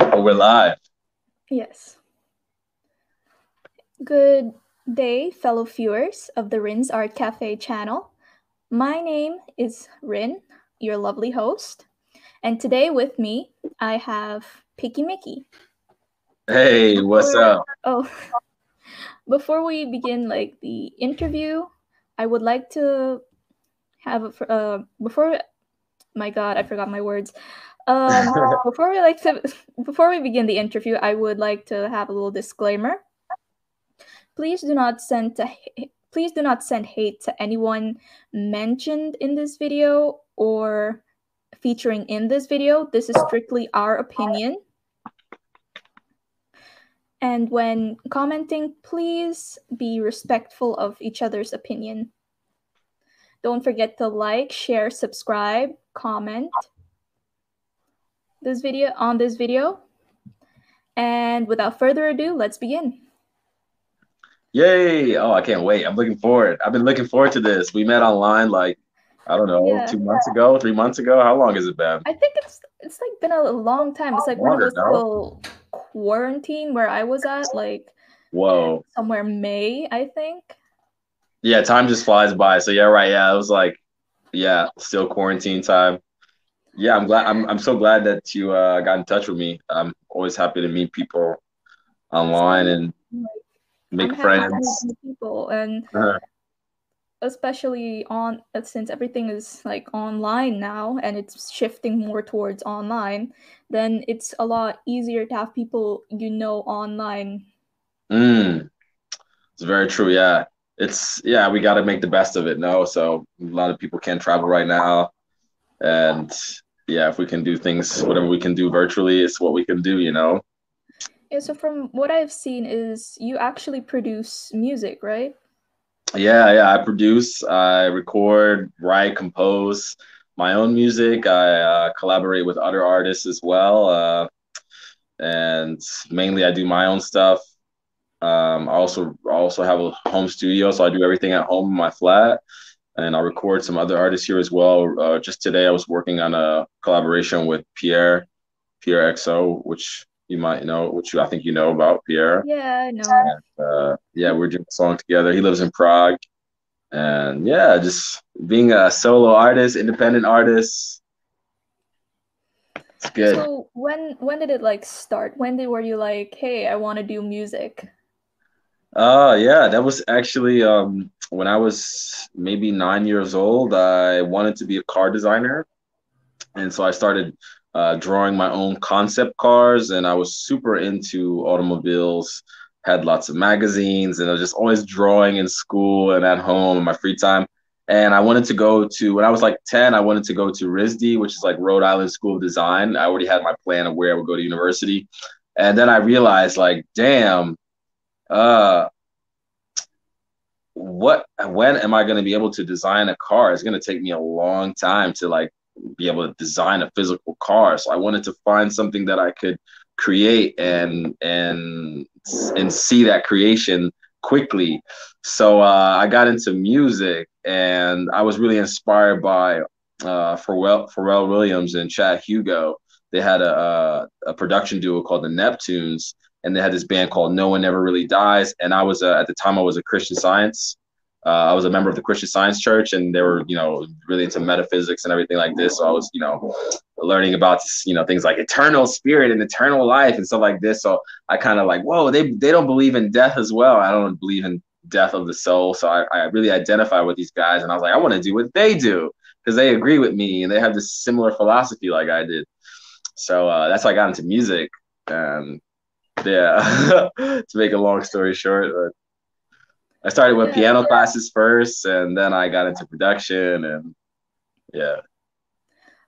Oh, we're live. Yes. Good day, fellow viewers of the Rin's Art Cafe channel. My name is Rin, your lovely host. And today with me, I have Picky Mickey. Hey, what's Before- up? Oh, before we begin like the interview, I would like to have a, uh before my God, I forgot my words. Um, before we like to before we begin the interview, I would like to have a little disclaimer. Please do not send to please do not send hate to anyone mentioned in this video or featuring in this video. This is strictly our opinion. And when commenting, please be respectful of each other's opinion. Don't forget to like, share, subscribe, comment this video on this video. And without further ado, let's begin. Yay! Oh, I can't wait. I'm looking forward. I've been looking forward to this. We met online like I don't know, Yeah. two months ago, three months ago. How long has it been? I think it's it's like been a long time. It's like when it Longer was still quarantine where I was at, like Whoa. somewhere May, I think. Yeah, time just flies by. So yeah, right. Yeah, it was like, yeah, still quarantine time. Yeah, I'm glad. I'm I'm so glad that you uh, got in touch with me. I'm always happy to meet people online and make I'm happy to meet friends. people and Uh, especially on since everything is like online now and it's shifting more towards online then it's a lot easier to have people you know online Mm, it's very true. Yeah. It's, yeah, we got to make the best of it. No. So a lot of people can't travel right now. And yeah, if we can do things, whatever we can do virtually, it's what we can do, you know? yeah so from what i've seen is you actually produce music right Yeah. Yeah. I produce, I record, write, compose my own music. I uh, collaborate with other artists as well. Uh, and mainly I do my own stuff. Um, I also I also have a home studio, so I do everything at home in my flat, and I'll record some other artists here as well. Uh, just today, I was working on a collaboration with Pierre, Pierre XO, which you might know, which I think you know about Pierre. yeah i know Uh, yeah, we're doing a song together. He lives in Prague, and yeah, just being a solo artist, independent artist, it's good. so when when did it like start when did were you like hey i want to do music Uh yeah, that was actually um when I was maybe nine years old, I wanted to be a car designer. And so I started uh, drawing my own concept cars, and I was super into automobiles, had lots of magazines, and I was just always drawing in school and at home in my free time. And I wanted to go to, when I was like 10, I wanted to go to RISD, which is like Rhode Island School of Design. I already had my plan of where I would go to university. And then I realized, like, damn, uh, what when am I going to be able to design a car? It's going to take me a long time to like be able to design a physical car. So I wanted to find something that I could create and and and see that creation quickly. So uh, I got into music, and I was really inspired by uh, Pharrell, Pharrell Williams and Chad Hugo. They had a, a, a production duo called the Neptunes, and they had this band called No One Ever Really Dies. And I was at the time I was a Christian Science. Uh, I was a member of the Christian Science Church, and they were you know really into metaphysics and everything like this. So I was you know learning about you know things like eternal spirit and eternal life and stuff like this. So I kind of like whoa they they don't believe in death as well. I don't believe in death of the soul. So I, I really identify with these guys, and I was like I want to do what they do because they agree with me and they have this similar philosophy like I did. So uh, that's how I got into music. Yeah, to make a long story short, but I started with Yeah. piano classes first, and then I got into production, and yeah.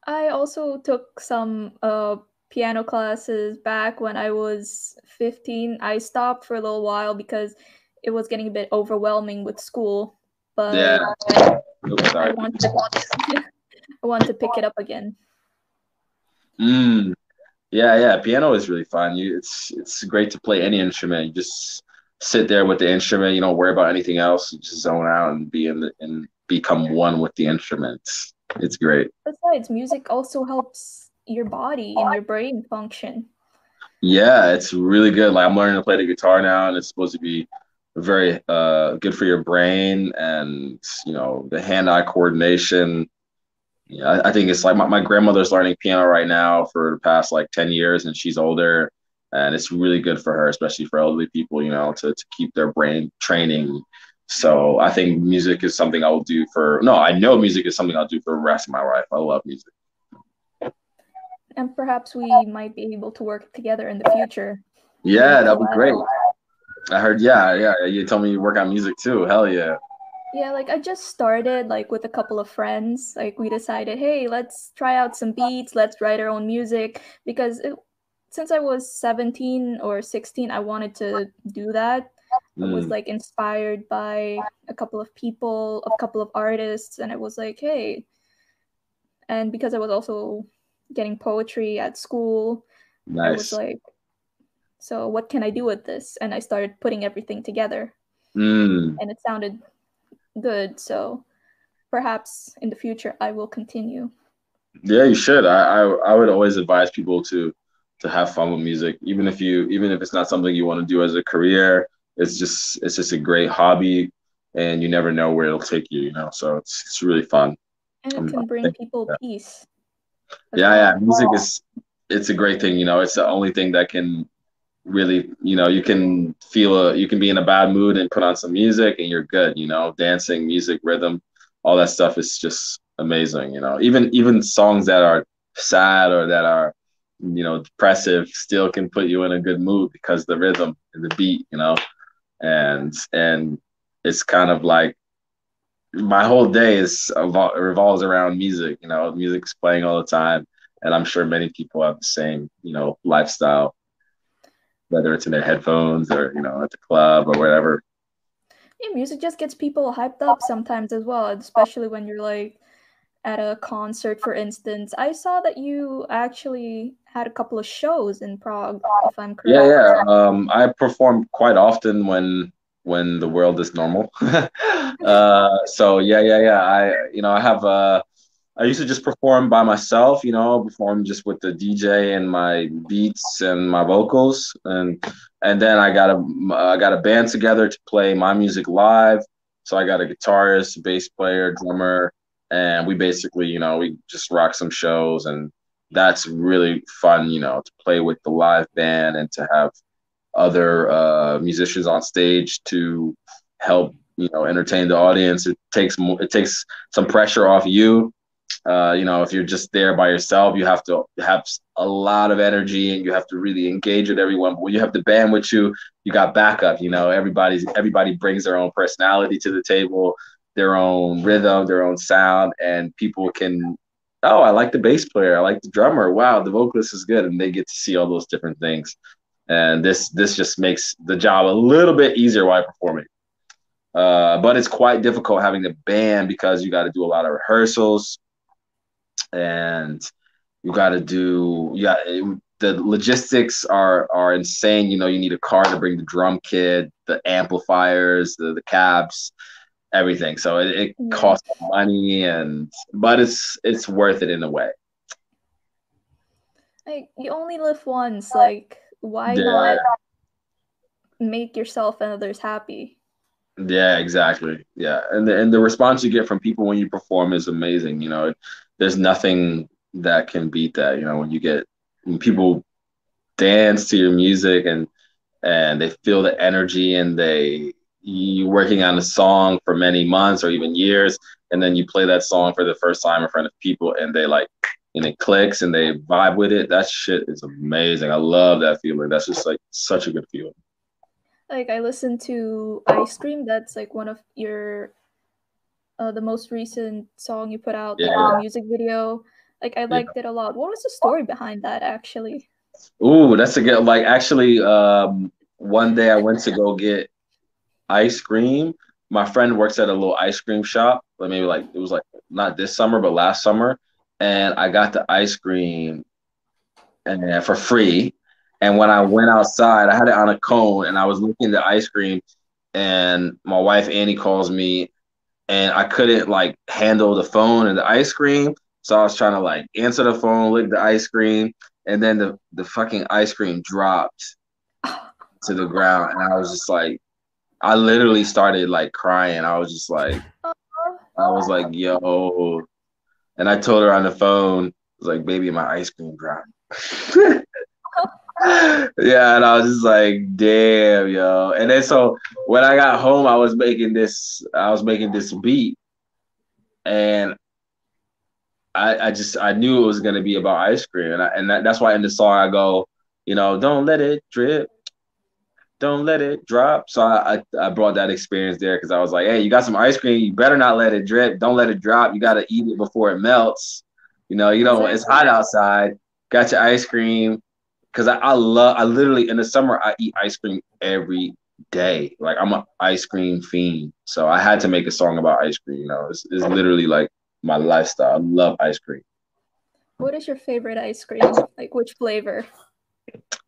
I also took some uh, piano classes back when I was 15. I stopped for a little while because it was getting a bit overwhelming with school, but Yeah. Oops, I want to I want to pick it up again. Mm. Yeah, yeah. Piano is really fun. You, it's it's great to play any instrument. You just sit there with the instrument. You don't worry about anything else. You just zone out and be in the and become one with the instrument. It's great. Besides, music also helps your body and your brain function. Yeah, it's really good. Like I'm learning to play the guitar now, and it's supposed to be very uh, good for your brain and you know the hand-eye coordination. Yeah, I, I think it's like my, my grandmother's learning piano right now for the past like 10 years, and she's older, and it's really good for her, especially for elderly people, you know, to, to keep their brain training. So I think music is something I'll do for no, I know music is something I'll do for the rest of my life. I love music. And perhaps we might be able to work together in the future. Yeah, that'd be great. I heard, yeah, yeah. You told me you work on music too. Hell yeah. Yeah, like I just started like with a couple of friends. Like we decided, hey, let's try out some beats, let's write our own music because it, since I was 17 or 16, I wanted to do that. Mm. I was mm. like inspired by a couple of people, a couple of artists, and it was like, hey. And because I was also getting poetry at school, nice. I was like, so what can I do with this? And I started putting everything together. Mm. And it sounded good. So perhaps in the future I will continue. Yeah, you should. I, I, I would always advise people to to have fun with music, even if you even if it's not something you want to do as a career. It's just it's just a great hobby, and you never know where it'll take you. You know, so it's it's really fun. And it um, can bring people yeah. peace. Yeah, yeah. Music is it's a great thing. You know, it's the only thing that can really you know you can feel a you can be in a bad mood and put on some music and you're good you know dancing music rhythm all that stuff is just amazing you know. Even even songs that are sad or that are you know depressive still can put you in a good mood because the rhythm and the beat you know. And and it's kind of like my whole day is revolves around music you know. Music's playing all the time and i'm sure many people have the same you know lifestyle whether it's in their headphones or you know at the club or whatever. Yeah, music just gets people hyped up sometimes as well, especially when you're like at a concert, for instance. I saw that you actually had a couple of shows in Prague, if I'm correct. Yeah, yeah. Um, I perform quite often when when the world is normal. uh, so yeah, yeah, yeah. I you know I have uh I used to just perform by myself, you know, perform just with the DJ and my beats and my vocals, and and then I got a I got a band together to play my music live. So I got a guitarist, bass player, drummer, and we basically, you know, we just rock some shows, and that's really fun, you know, to play with the live band and to have other uh, musicians on stage to help, you know, entertain the audience. It takes more it takes some pressure off you uh, you know, if you're just there by yourself, you have to have a lot of energy and you have to really engage with everyone. But when you have the band with you, you got backup. You know, everybody's everybody brings their own personality to the table, their own rhythm, their own sound, and people can. Oh, I like the bass player. I like the drummer. Wow, the vocalist is good, and they get to see all those different things. And this this just makes the job a little bit easier while performing. Uh, but it's quite difficult having the band because you got to do a lot of rehearsals and you got to do yeah the logistics are are insane. You know you need a car to bring the drum kit the amplifiers the, the cabs everything. So it, it costs money and but it's it's worth it in a way. Like you only live once like why yeah. not make yourself and others happy? Yeah exactly. Yeah and the, and the response you get from people when you perform is amazing you know there's nothing that can beat that. You know, when you get when people dance to your music and and they feel the energy and they you're working on a song for many months or even years and then you play that song for the first time in front of people and they like and it clicks and they vibe with it that shit is amazing i love that feeling that's just like such a good feeling like i listened to ice cream that's like one of your uh, the most recent song you put out, yeah. the music video. Like I liked yeah. it a lot. What was the story behind that actually? Ooh, that's a good like actually um one day I went to go get ice cream. My friend works at a little ice cream shop, but maybe like it was like not this summer, but last summer. And I got the ice cream and for free. And when I went outside, I had it on a cone and I was looking at the ice cream and my wife Annie calls me and I couldn't like handle the phone and the ice cream. So I was trying to like answer the phone, lick the ice cream, and then the the fucking ice cream dropped to the ground, and I was just like, I literally started like crying. I was just like, I was like, yo, and I told her on the phone, I was like, baby, my ice cream dropped. yeah, and I was just like, damn, yo. And then so when I got home, I was making this, I was making this beat, and I, I just I knew it was gonna be about ice cream, and I, and that, that's why in the song I go, you know, don't let it drip, don't let it drop. So I I, I brought that experience there because I was like, hey, you got some ice cream, you better not let it drip, don't let it drop. You gotta eat it before it melts. You know, you know it's hot outside. Got your ice cream because I, I love I literally in the summer I eat ice cream every day. Like I'm an ice cream fiend. So I had to make a song about ice cream. You know, it's, it's literally like my lifestyle. I love ice cream. What is your favorite ice cream? Like which flavor?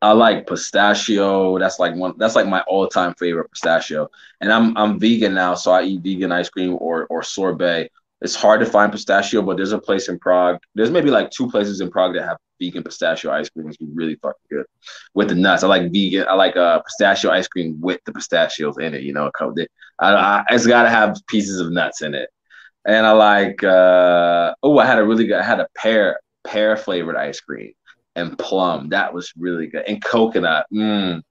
I like pistachio. That's like one. That's like my all-time favorite pistachio. And I'm I'm vegan now, so I eat vegan ice cream or or sorbet. It's hard to find pistachio, but there's a place in Prague. There's maybe like two places in Prague that have vegan pistachio ice cream. It's really fucking good with the nuts. I like vegan. I like uh pistachio ice cream with the pistachios in it. You know, I, I, it's got to have pieces of nuts in it. And I like. uh Oh, I had a really good. I had a pear pear flavored ice cream and plum. That was really good. And coconut. Mmm,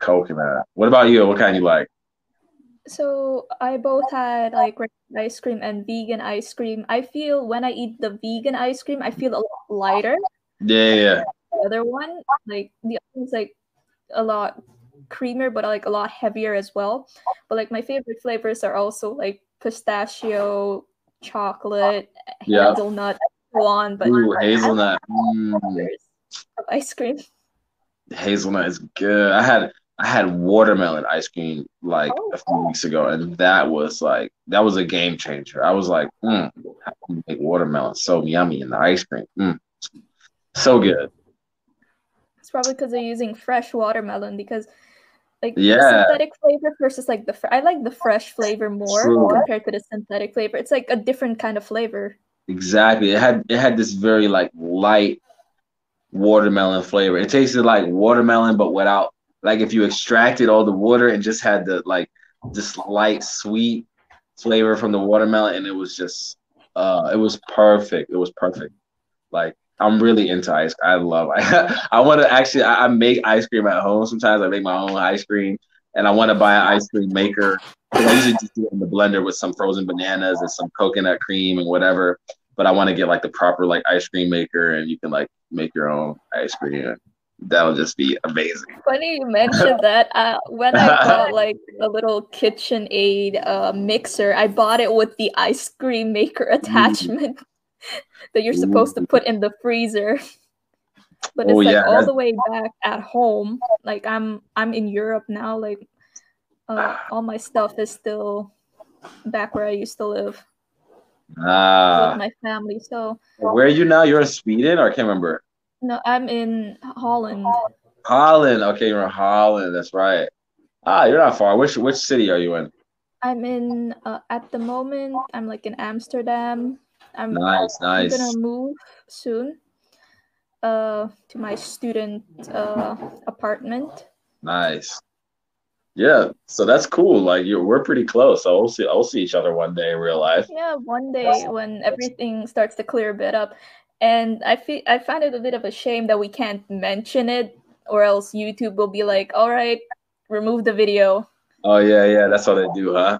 coconut. What about you? What kind you like? So I both had like ice cream and vegan ice cream. I feel when I eat the vegan ice cream, I feel a lot lighter. Yeah, yeah. The other one, like the other one's like a lot creamier, but like a lot heavier as well. But like my favorite flavors are also like pistachio, chocolate, yeah. hazelnut, so on. But Ooh, hazelnut. Mm. Ice cream. Hazelnut is good. I had I had watermelon ice cream like oh. a few weeks ago, and that was like that was a game changer. I was like, mm, how can you make watermelon so yummy in the ice cream? Mm, so good. It's probably because they're using fresh watermelon because like yeah. synthetic flavor versus like the fr- I like the fresh flavor more True. compared to the synthetic flavor. It's like a different kind of flavor. Exactly. It had it had this very like light watermelon flavor. It tasted like watermelon but without like if you extracted all the water and just had the like this light sweet flavor from the watermelon and it was just uh it was perfect. It was perfect. Like i'm really into ice i love i, I want to actually I, I, make ice cream at home sometimes. I make my own ice cream and i want to buy an ice cream maker. I usually just do it in the blender with some frozen bananas and some coconut cream and whatever but i want to get like the proper like ice cream maker and you can like make your own ice cream that'll just be amazing. Funny you mentioned that. Uh, when I bought like a little KitchenAid uh, mixer, I bought it with the ice cream maker mm. attachment that you're supposed to put in the freezer. But it's oh, like yeah. all the way back at home. Like I'm I'm in Europe now. Like uh, all my stuff is still back where I used to live. Ah. With my family. So where are you now? You're in Sweden or I can't remember. No, I'm in Holland. Holland. Okay, you're in Holland. That's right. Ah, you're not far. Which which city are you in? I'm in uh, at the moment. I'm like in Amsterdam. I'm nice, nice. I'm gonna move soon. Uh, to my student uh apartment. Nice. Yeah, so that's cool. Like you, we're pretty close. So we'll see. I'll see each other one day in real life. Yeah, one day when everything starts to clear a bit up and I feel I find it a bit of a shame that we can't mention it, or else YouTube will be like, "All right, remove the video." Oh yeah, yeah, that's what they do, huh?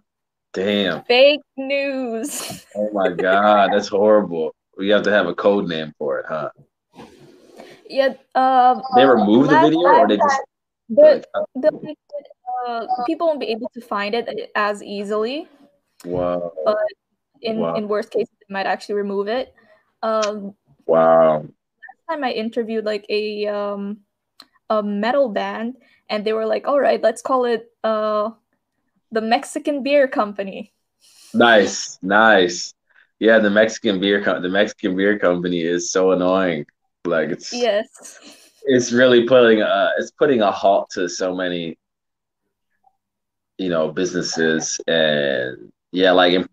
Damn. Fake news. oh my god, that's horrible. We have to have a code name for it, huh? Yeah. Um. They remove the video, or they just. The, the, uh, people won't be able to find it as easily. Wow. But in wow. in worst cases, they might actually remove it. Um, Wow. Last time I interviewed like a um a metal band and they were like, "All right, let's call it uh the Mexican Beer Company." Nice. Nice. Yeah, the Mexican beer co- the Mexican beer company is so annoying. Like it's Yes. It's really putting uh it's putting a halt to so many you know businesses and yeah, like in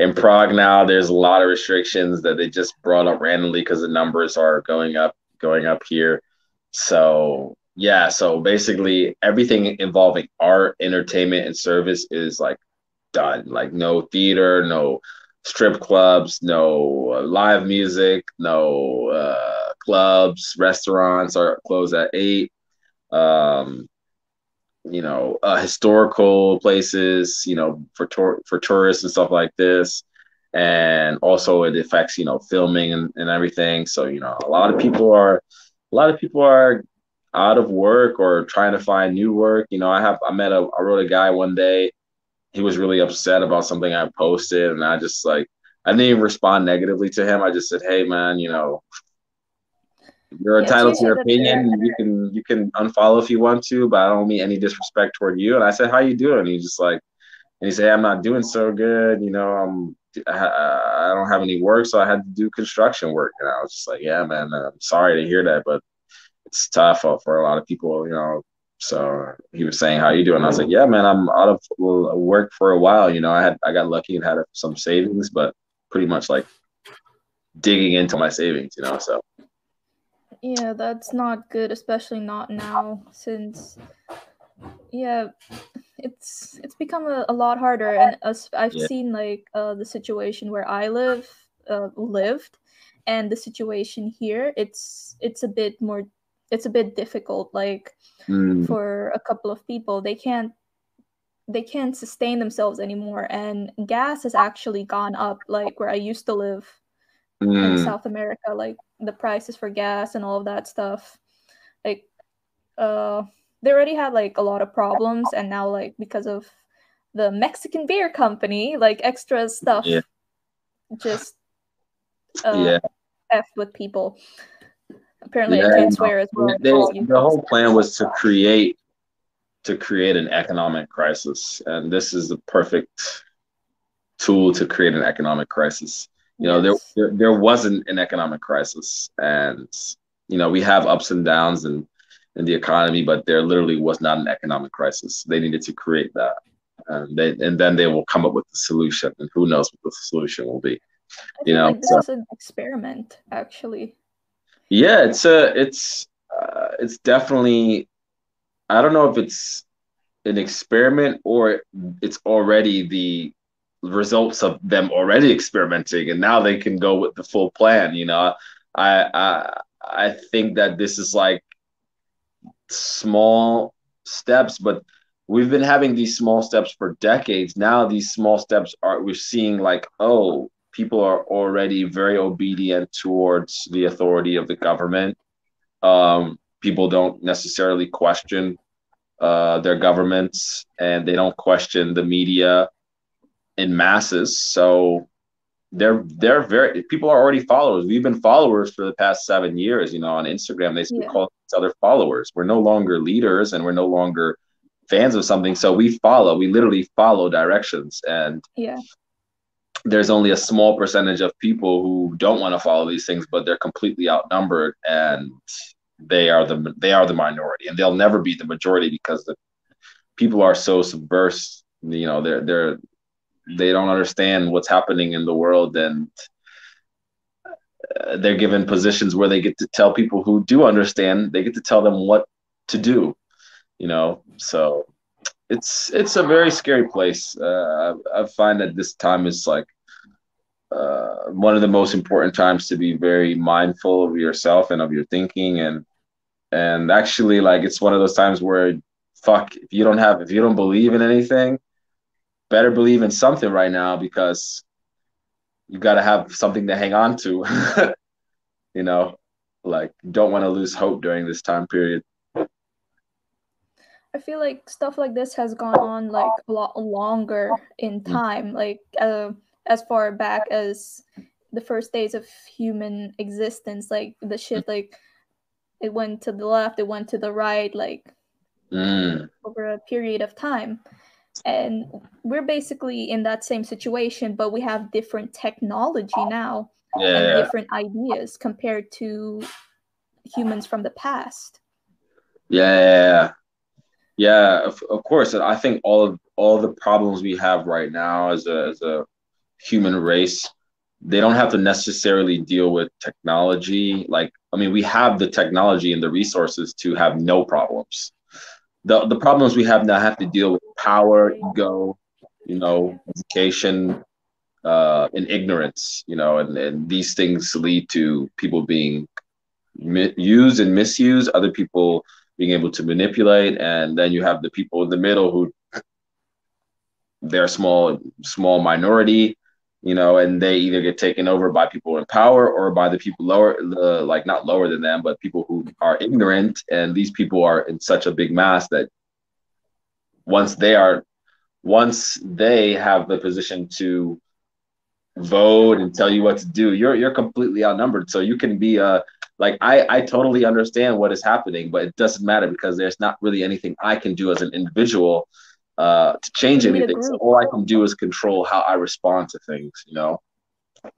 in Prague now, there's a lot of restrictions that they just brought up randomly because the numbers are going up going up here. So yeah, so basically everything involving art, entertainment, and service is like done. Like no theater, no strip clubs, no uh, live music, no uh, clubs, restaurants are closed at eight. Um, you know, uh, historical places, you know, for tour- for tourists and stuff like this. And also it affects, you know, filming and, and everything. So, you know, a lot of people are a lot of people are out of work or trying to find new work. You know, I have I met a I wrote a guy one day. He was really upset about something I posted, and I just like I didn't even respond negatively to him. I just said, "Hey, man, you know, you're entitled to your opinion. You can you can unfollow if you want to, but I don't mean any disrespect toward you." And I said, "How you doing?" And he's just like, and he said, "I'm not doing so good. You know, I'm I don't have any work, so I had to do construction work." And I was just like, "Yeah, man, I'm sorry to hear that, but it's tough for a lot of people, you know. So he was saying, "How you doing?" I was like, "Yeah, man, I'm out of work for a while. You know, I had I got lucky and had some savings, but pretty much like digging into my savings, you know. So yeah, that's not good, especially not now, since yeah, it's it's become a, a lot harder, and as I've yeah. seen like uh, the situation where I live uh, lived, and the situation here, it's it's a bit more it's a bit difficult like mm. for a couple of people they can't they can't sustain themselves anymore and gas has actually gone up like where i used to live mm. in south america like the prices for gas and all of that stuff like uh they already had like a lot of problems and now like because of the mexican beer company like extra stuff yeah. just uh, yeah f with people Apparently, yeah, I can't swear as well. They, the whole plan was to create to create an economic crisis, and this is the perfect tool to create an economic crisis. You know, yes. there, there there wasn't an economic crisis, and you know we have ups and downs and in, in the economy, but there literally was not an economic crisis. They needed to create that, and they and then they will come up with the solution, and who knows what the solution will be. you know, like this so. is an experiment, actually. Yeah, it's a it's uh, it's definitely I don't know if it's an experiment or it's already the results of them already experimenting and now they can go with the full plan you know? I i i think that this is like small steps but we've been having these small steps for decades. Now these small steps are we're seeing like oh people are already very obedient towards the authority of the government. Um, people don't necessarily question uh, their governments and they don't question the media in masses. So they're they're very people are already followers. We've been followers for the past seven years. You know, on Instagram they yeah. call each other followers. We're no longer leaders and we're no longer fans of something. So we follow. We literally follow directions. And yeah, there's only a small percentage of people who don't want to follow these things, but they're completely outnumbered and they are the they are the minority and they'll never be the majority because the people are so subversive. You know, they're they're they don't understand what's happening in the world and uh, they're given positions where they get to tell people who do understand. They get to tell them what to do you know? So it's it's a very scary place. Uh, I, I, find that this time is like uh, one of the most important times to be very mindful of yourself and of your thinking. And and actually like it's one of those times where fuck if you don't have if you don't believe in anything better believe in something right now because you got to have something to hang on to you know like don't want to lose hope during this time period I feel like stuff like this has gone on like a lot longer in mm. time, like uh, as far back as the first days of human existence. Like the shit, like it went to the left, it went to the right, like mm. over a period of time. And we're basically in that same situation, but we have different technology now yeah. and different ideas compared to humans from the past. Yeah, yeah, of, of course. I think all of all the problems we have right now as a as a human race they don't have to necessarily deal with technology. Like, I mean, we have the technology and the resources to have no problems. The, the problems we have now have to deal with power, ego, you know, education, uh, and ignorance, you know, and, and these things lead to people being mi- used and misused, other people being able to manipulate, and then you have the people in the middle who they're small, small minority, you know, and they either get taken over by people in power or by the people lower, the like not lower than them, but people who are ignorant, and these people are in such a big mass that once they are, once they have the position to vote and tell you what to do, you're you're completely outnumbered. So you can be a like I I totally understand what is happening, but it doesn't matter because there's not really anything I can do as an individual uh, to change anything. So all I can do is control how I respond to things, you know,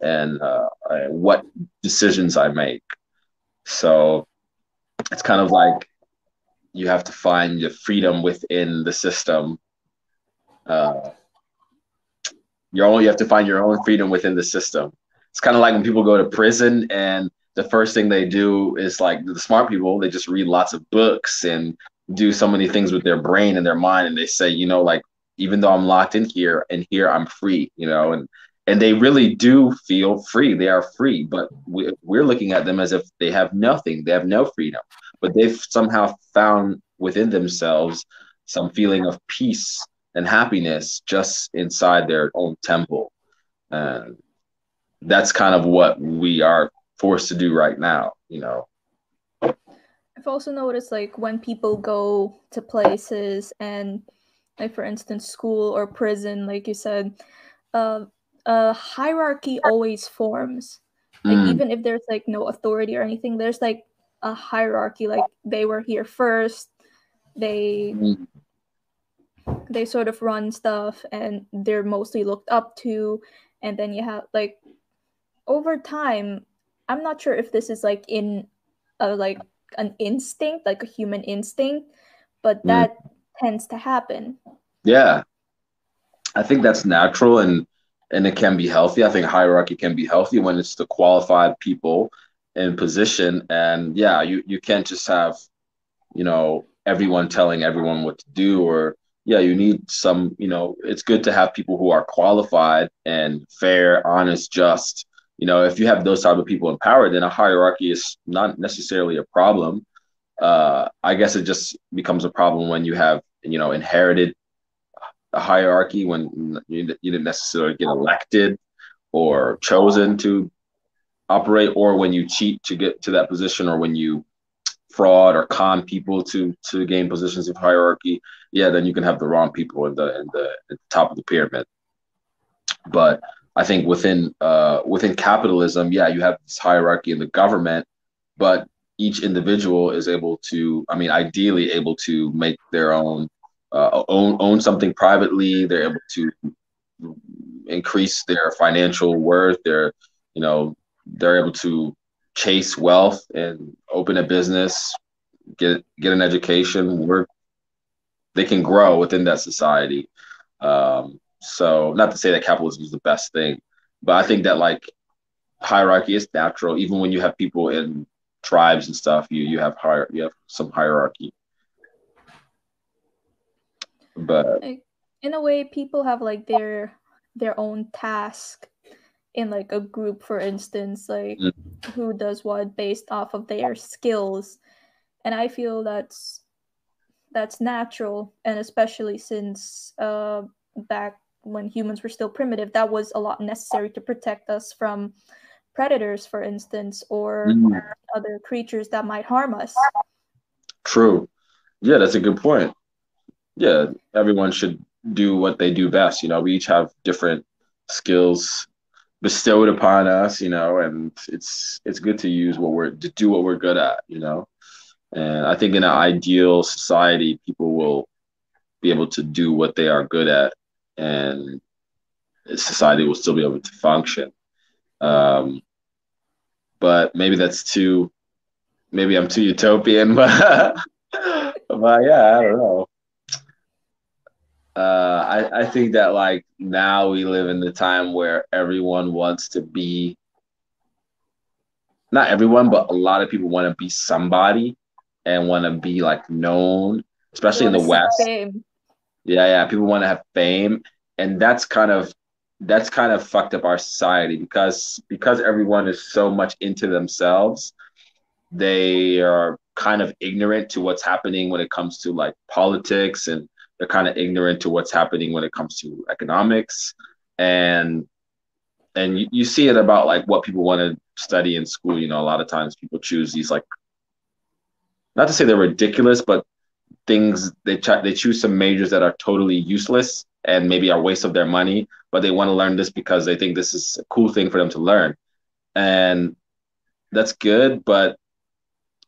and uh, what decisions I make. So it's kind of like you have to find your freedom within the system. Uh, your own, you have to find your own freedom within the system. It's kind of like when people go to prison and the first thing they do is like the smart people, they just read lots of books and do so many things with their brain and their mind and they say you know like even though i'm locked in here and here i'm free you know and and they really do feel free they are free but we, we're looking at them as if they have nothing they have no freedom but they've somehow found within themselves some feeling of peace and happiness just inside their own temple and that's kind of what we are forced to do right now you know I've also noticed like when people go to places and like for instance school or prison, like you said, uh, a hierarchy always forms. Like mm. even if there's like no authority or anything, there's like a hierarchy. Like they were here first, they mm. they sort of run stuff and they're mostly looked up to. And then you have like over time, I'm not sure if this is like in a like an instinct, like a human instinct, but mm. that mm. tends to happen. Yeah. I think that's natural and and it can be healthy. I think hierarchy can be healthy when it's the qualified people in position. And yeah, you, you can't just have, you know, everyone telling everyone what to do or yeah, you need some, you know, it's good to have people who are qualified and fair, honest, just, you know if you have those type of people in power then a hierarchy is not necessarily a problem uh, i guess it just becomes a problem when you have you know inherited a hierarchy when you, you didn't necessarily get elected or chosen to operate or when you cheat to get to that position or when you fraud or con people to to gain positions of hierarchy yeah then you can have the wrong people in the in the, the top of the pyramid but I think within uh, within capitalism, yeah, you have this hierarchy in the government, but each individual is able to, I mean, ideally able to make their own uh, own own something privately. They're able to increase their financial worth. They're you know they're able to chase wealth and open a business, get get an education, work. They can grow within that society. Um, so not to say that capitalism is the best thing, but I think that like hierarchy is natural. Even when you have people in tribes and stuff, you you have higher you have some hierarchy. But in a way, people have like their their own task in like a group, for instance, like mm-hmm. who does what based off of their skills. And I feel that's that's natural, and especially since uh, back when humans were still primitive, that was a lot necessary to protect us from predators, for instance, or mm. other creatures that might harm us. True. Yeah, that's a good point. Yeah, everyone should do what they do best. You know, we each have different skills bestowed upon us, you know, and it's it's good to use what we're to do what we're good at, you know. And I think in an ideal society, people will be able to do what they are good at and society will still be able to function. Um, but maybe that's too, maybe I'm too utopian, but, but yeah, I don't know. Uh, I, I think that like now we live in the time where everyone wants to be not everyone, but a lot of people want to be somebody and want to be like known, especially in the West. Fame. Yeah, yeah. People want to have fame. And that's kind of that's kind of fucked up our society because because everyone is so much into themselves, they are kind of ignorant to what's happening when it comes to like politics and they're kind of ignorant to what's happening when it comes to economics. And and you, you see it about like what people want to study in school you know a lot of times people choose these like not to say they're ridiculous but things they try they choose some majors that are totally useless and maybe are waste of their money but they want to learn this because they think this is a cool thing for them to learn. And that's good but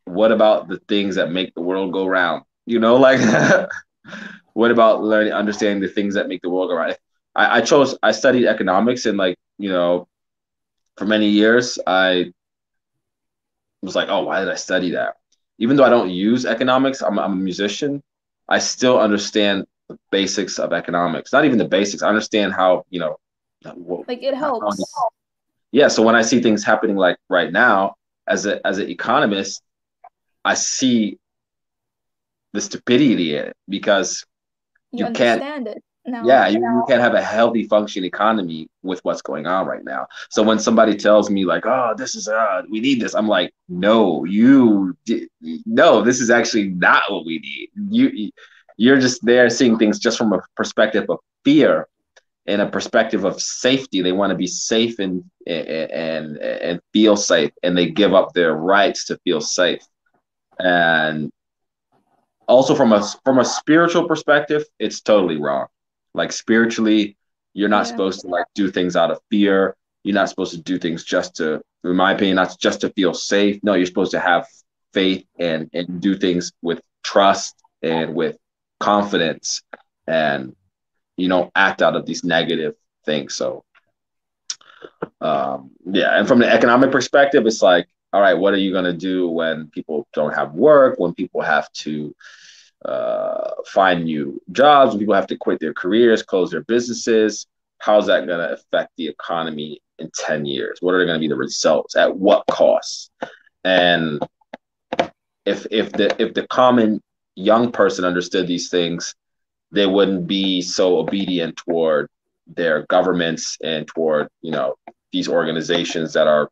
what about the things that make the world go round? You know like what about learning understanding the things that make the world go round I, I chose i studied economics and like you know for many years i was like oh why did i study that even though I don't use economics, I'm, I'm a musician. I still understand the basics of economics. Not even the basics. I understand how you know, like it helps. How, yeah. So when I see things happening like right now, as a as an economist, I see the stupidity in it because you, you can't it. No, yeah, you, you can't have a healthy functioning economy with what's going on right now. So when somebody tells me like, "Oh, this is uh, we need this," I'm like, "No, you no, this is actually not what we need. You you're just there seeing things just from a perspective of fear and a perspective of safety. They want to be safe and and and feel safe, and they give up their rights to feel safe. And also from a from a spiritual perspective, it's totally wrong like spiritually, you're not yeah. supposed to like do things out of fear. You're not supposed to do things just to, in my opinion, not just to feel safe. No, you're supposed to have faith and and do things with trust and with confidence and you know act out of these negative things so um yeah and from the economic perspective it's like all right what are you going to do when people don't have work when people have to uh, find new jobs, when people have to quit their careers, close their businesses. How's that going to affect the economy in 10 years? What are going to be the results? At what cost? And if if the if the common young person understood these things, they wouldn't be so obedient toward their governments and toward you know these organizations that are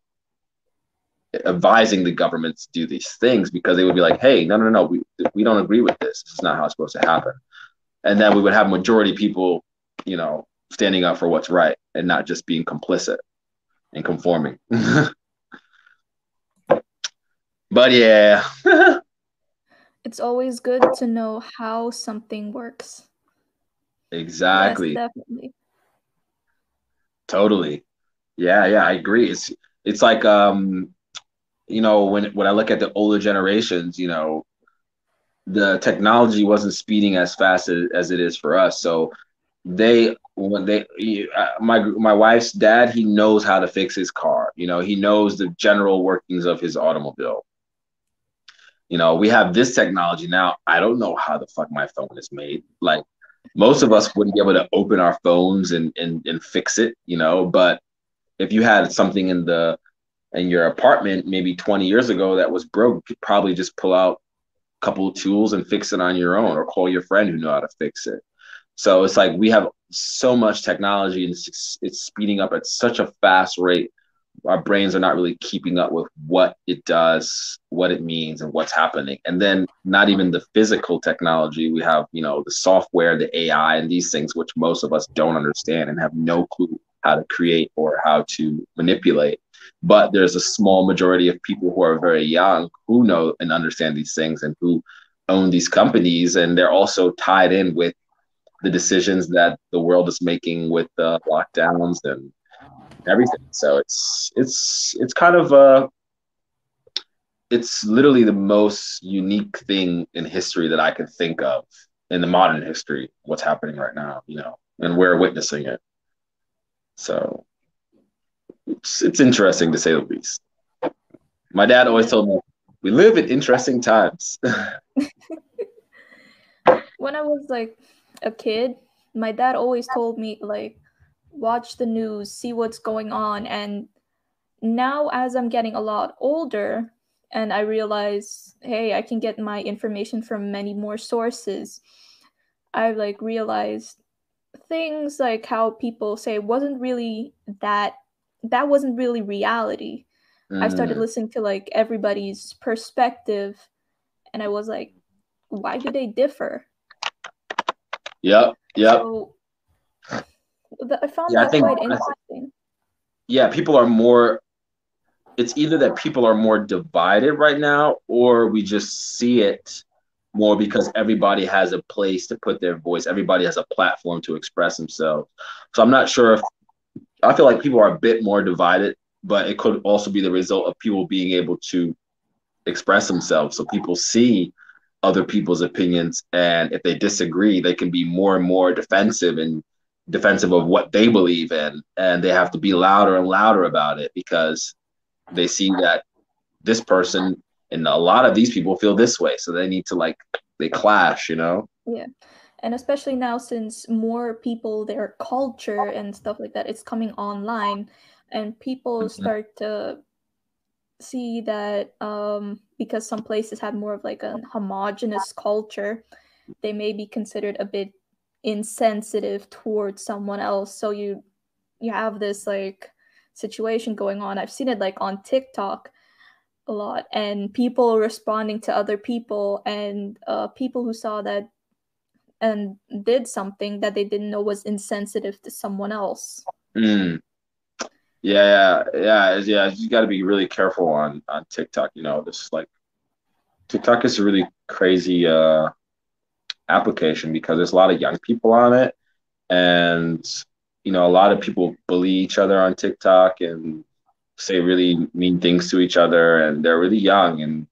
advising the government to do these things because they would be like, hey, no, no, no, we, we don't agree with this. This is not how it's supposed to happen. And then we would have majority people, you know, standing up for what's right and not just being complicit and conforming. but yeah. it's always good to know how something works. Exactly. Yes, definitely. Totally. Yeah, yeah, I agree. It's it's like um you know, when when I look at the older generations, you know, the technology wasn't speeding as fast as, as it is for us. So they when they uh, my my wife's dad he knows how to fix his car. You know he knows the general workings of his automobile. You know we have this technology now. I don't know how the fuck my phone is made. Like most of us wouldn't be able to open our phones and and, and fix it you know but if you had something in the in your apartment maybe 20 years ago that was broke, you probably just pull out a couple of tools and fix it on your own or call your friend who know how to fix it. So it's like we have so much technology and it's, it's speeding up at such a fast rate. Our brains are not really keeping up with what it does, what it means, and what's happening. And then not even the physical technology. We have, you know, the software, the AI, and these things, which most of us don't understand and have no clue how to create or how to manipulate. But there's a small majority of people who are very young who know and understand these things and who own these companies. And they're also tied in with the decisions that the world is making with the lockdowns and everything. So it's it's it's kind of a it's literally the most unique thing in history that I can think of in the modern history, what's happening right now, you know, and we're witnessing it. So it's, it's interesting to say the least. My dad always told me, we live in interesting times. when I was like a kid, my dad always told me like watch the news, see what's going on and now as I'm getting a lot older and I realize, hey, I can get my information from many more sources. I've like realized things like how people say wasn't really that that wasn't really reality. Mm. I started mm. listening to like everybody's perspective and I was like, why do they differ? Yep. Yep. So, I found yeah, that I think, quite interesting. yeah, people are more it's either that people are more divided right now or we just see it more because everybody has a place to put their voice everybody has a platform to express themselves so i'm not sure if i feel like people are a bit more divided but it could also be the result of people being able to express themselves. So people see other people's opinions and if they disagree they can be more and more defensive and defensive of what they believe in and they have to be louder and louder about it because they see that this person and a lot of these people feel this way. So they need to like they clash you know? Yeah and especially now since more people their culture and stuff like that it's coming online and people mm-hmm. start to see that um because some places have more of like a homogenous culture they may be considered a bit insensitive towards someone else so you you have this like situation going on. I've seen it like on TikTok a lot and people responding to other people and uh, people who saw that and did something that they didn't know was insensitive to someone else. Mm. Yeah, yeah, yeah. Yeah. You got to be really careful on on TikTok. You know, this like TikTok is a really crazy uh, application because there's a lot of young people on it, and you know, a lot of people bully each other on TikTok and say really mean things to each other, and they're really young. And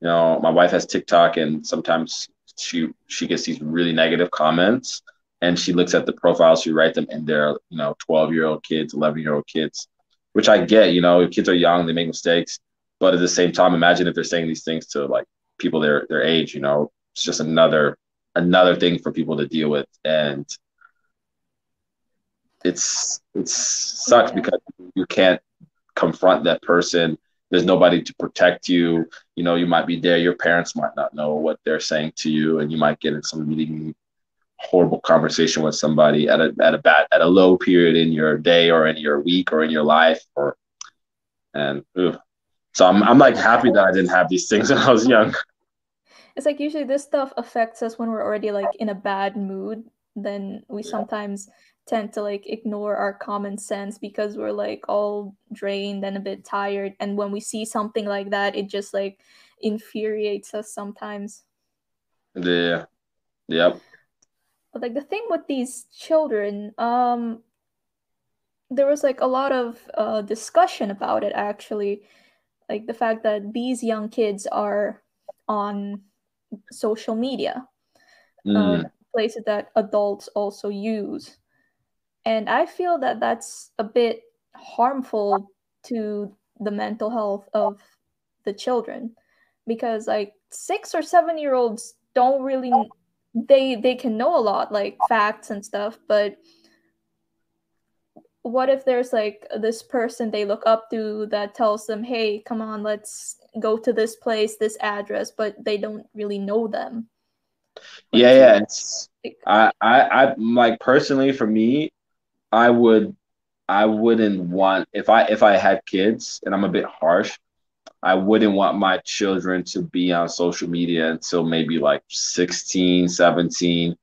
you know, my wife has TikTok, and sometimes she she gets these really negative comments, and she looks at the profiles, she writes them, and they're you know, twelve year old kids, eleven year old kids, which I get. You know, kids are young, they make mistakes, but at the same time, imagine if they're saying these things to like people their their age. You know, it's just another another thing for people to deal with, and it's it sucks because you can't confront that person there's nobody to protect you you know you might be there your parents might not know what they're saying to you and you might get in some really horrible conversation with somebody at a at a bad at a low period in your day or in your week or in your life or and ugh. so I'm I'm like happy that I didn't have these things when I was young. It's like usually this stuff affects us when we're already like in a bad mood. Then we yeah. sometimes tend to like ignore our common sense because we're like all drained and a bit tired. And when we see something like that it just like infuriates us sometimes. Yeah. Yep. But like the thing with these children um there was like a lot of uh, discussion about it actually. Like the fact that these young kids are on social media mm. uh, places that adults also use and I feel that that's a bit harmful to the mental health of the children because like 6 or 7 year olds don't really they they can know a lot like facts and stuff but what if there's like this person they look up to that tells them hey come on let's go to this place this address but they don't really know them. Yeah yeah it's I, I i like personally for me I would I wouldn't want if I if I had kids and I'm a bit harsh, I wouldn't want my children to be on social media until maybe like 16, 17.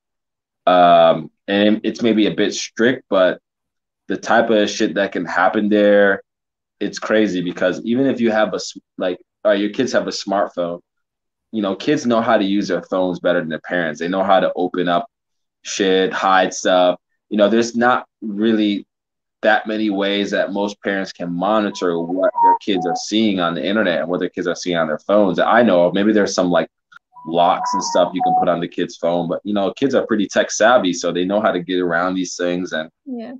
Um, and it's maybe a bit strict, but the type of shit that can happen there, it's crazy because even if you have a like, uh, your kids have a smartphone, you know, kids know how to use their phones better than their parents. They know how to open up shit, hide stuff you know, there's not really that many ways that most parents can monitor what their kids are seeing on the internet and what their kids are seeing on their phones. I know of. Maybe there's some like locks and stuff you can put on the kid's phone, but you know, kids are pretty tech savvy, so they know how to get around these things. And yeah,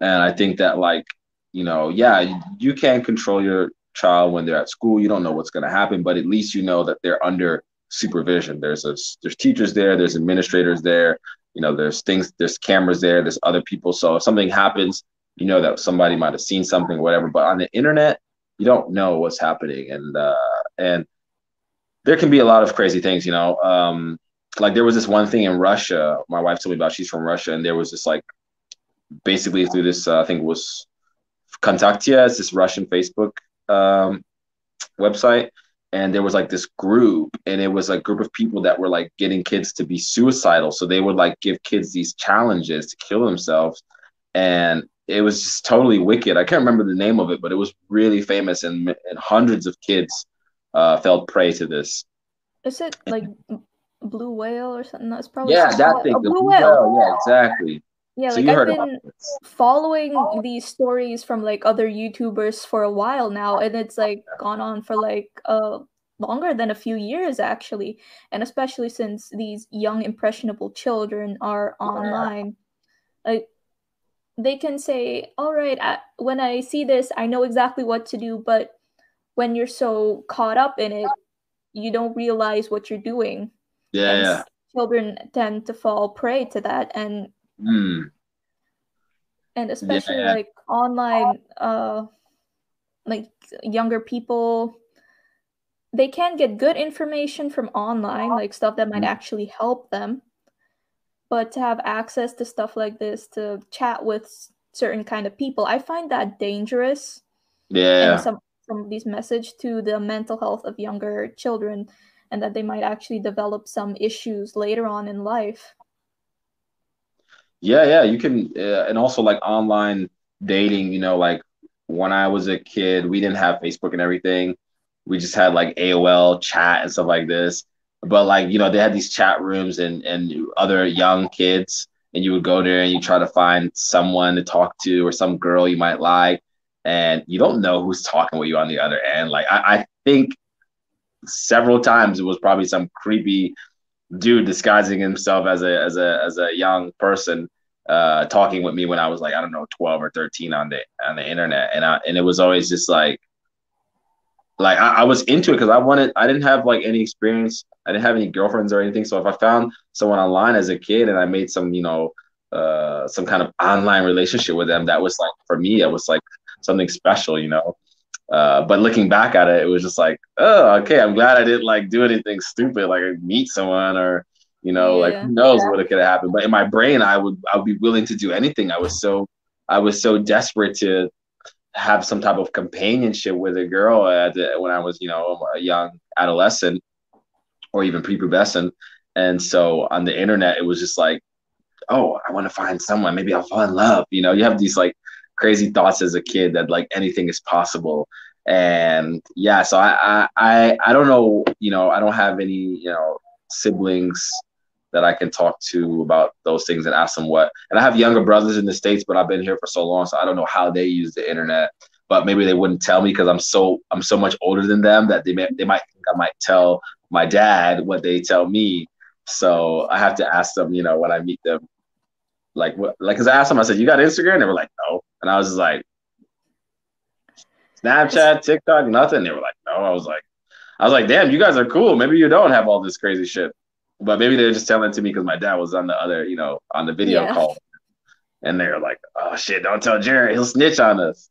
and I think that like you know, yeah, you can control your child when they're at school. You don't know what's going to happen, but at least you know that they're under supervision. There's a there's teachers there, there's administrators there, you know, there's things, there's cameras there, there's other people. So if something happens, you know that somebody might have seen something, whatever. But on the internet, you don't know what's happening, and uh, and there can be a lot of crazy things, you know. Um, like there was this one thing in Russia. My wife told me about. She's from Russia, and there was this like basically through this. Uh, I think was Kontaktia. It's this Russian Facebook um, website, and there was like this group, and it was a group of people that were like getting kids to be suicidal. So they would like give kids these challenges to kill themselves, and it was just totally wicked. I can't remember the name of it, but it was really famous, and, and hundreds of kids uh, fell prey to this. Is it like blue whale or something? That's probably yeah, that thing. The blue, blue whale. whale. Yeah, exactly. Yeah, so like I've been following these stories from like other YouTubers for a while now, and it's like gone on for like uh longer than a few years actually, and especially since these young impressionable children are online, like they can say, "All right, I, when I see this, I know exactly what to do," but when you're so caught up in it, you don't realize what you're doing. Yeah, yeah. Children tend to fall prey to that, and Mm. And especially yeah. like online, uh, like younger people, they can get good information from online, like stuff that might mm. actually help them. But to have access to stuff like this, to chat with certain kind of people, I find that dangerous. Yeah. And some some of these message to the mental health of younger children and that they might actually develop some issues later on in life. Yeah, yeah, you can, uh, and also like online dating. You know, like when I was a kid, we didn't have Facebook and everything. We just had like AOL chat and stuff like this. But like you know, they had these chat rooms and and other young kids, and you would go there and you try to find someone to talk to or some girl you might like, and you don't know who's talking with you on the other end. Like I, I think several times it was probably some creepy dude disguising himself as a as a as a young person uh talking with me when I was like I don't know 12 or 13 on the on the internet. And I and it was always just like like I, I was into it because I wanted I didn't have like any experience. I didn't have any girlfriends or anything. So if I found someone online as a kid and I made some you know uh some kind of online relationship with them that was like for me it was like something special you know? Uh, but looking back at it, it was just like, oh, okay, I'm glad I didn't like do anything stupid, like meet someone or, you know, yeah, like who knows yeah. what could have happened. But in my brain, I would, I would be willing to do anything. I was so, I was so desperate to have some type of companionship with a girl the, when I was, you know, a young adolescent or even prepubescent. And so on the internet, it was just like, oh, I want to find someone. Maybe I'll fall in love. You know, you have these like crazy thoughts as a kid that like anything is possible and yeah so I, I i don't know you know i don't have any you know siblings that i can talk to about those things and ask them what and i have younger brothers in the states but i've been here for so long so i don't know how they use the internet but maybe they wouldn't tell me because i'm so i'm so much older than them that they may they might think i might tell my dad what they tell me so i have to ask them you know when i meet them like what like because I asked them, I said, You got Instagram? They were like, No. And I was just like, Snapchat, TikTok, nothing. They were like, No. I was like, I was like, damn, you guys are cool. Maybe you don't have all this crazy shit. But maybe they're just telling it to me because my dad was on the other, you know, on the video yeah. call. And they're like, oh shit, don't tell Jared. He'll snitch on us.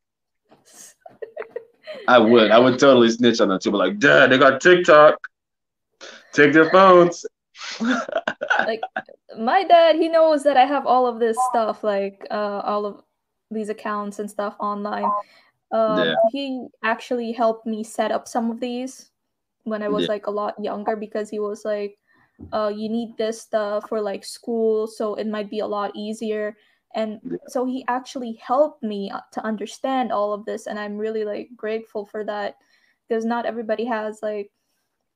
I would. I would totally snitch on them too. But like, dad, they got TikTok. Take their phones like my dad, he knows that I have all of this stuff, like uh, all of these accounts and stuff online. Um, yeah. He actually helped me set up some of these when I was yeah. like a lot younger because he was like, uh, "You need this stuff for like school, so it might be a lot easier." And yeah. so he actually helped me uh, to understand all of this, and I'm really like grateful for that because not everybody has like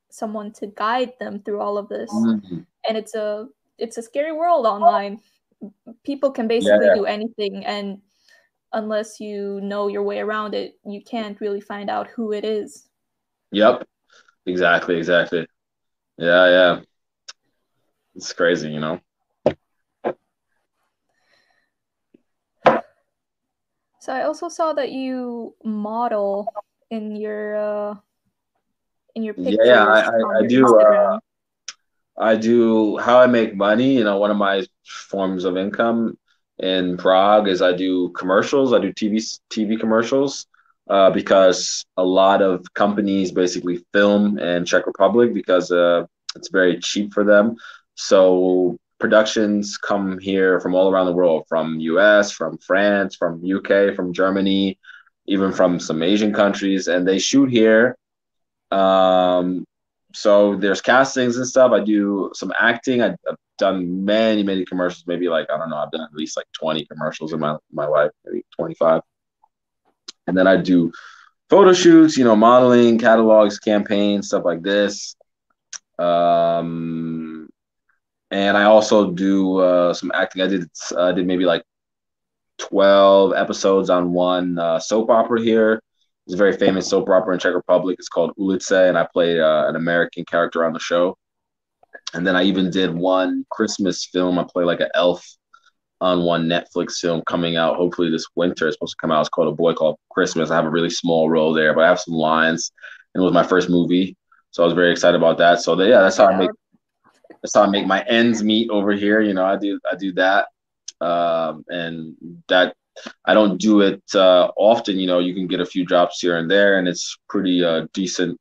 someone to guide them through all of this mm-hmm. and it's a it's a scary world online people can basically yeah, yeah. do anything and unless you know your way around it you can't really find out who it is yep exactly exactly yeah yeah it's crazy you know so i also saw that you model in your uh in your pictures. Yeah, I, I, I do. Uh, I do how I make money. You know, one of my forms of income in Prague is I do commercials. I do TV TV commercials uh, because a lot of companies basically film in Czech Republic because uh, it's very cheap for them. So productions come here from all around the world, from US, from France, from UK, from Germany, even from some Asian countries, and they shoot here. Um, so there's castings and stuff. I do some acting. I've done many, many commercials. Maybe like I don't know. I've done at least like 20 commercials in my my life, maybe 25. And then I do photo shoots, you know, modeling, catalogs, campaigns, stuff like this. Um, and I also do uh, some acting. I did uh, did maybe like 12 episodes on one uh, soap opera here. It's a very famous soap opera in Czech Republic. It's called Ulice, and I played uh, an American character on the show. And then I even did one Christmas film. I play like an elf on one Netflix film coming out hopefully this winter. It's supposed to come out. It's called A Boy Called Christmas. I have a really small role there, but I have some lines. And it was my first movie, so I was very excited about that. So yeah, that's how I make that's how I make my ends meet over here. You know, I do I do that, um, and that I don't do it uh, often. You know, you can get a few jobs here and there, and it's pretty uh, decent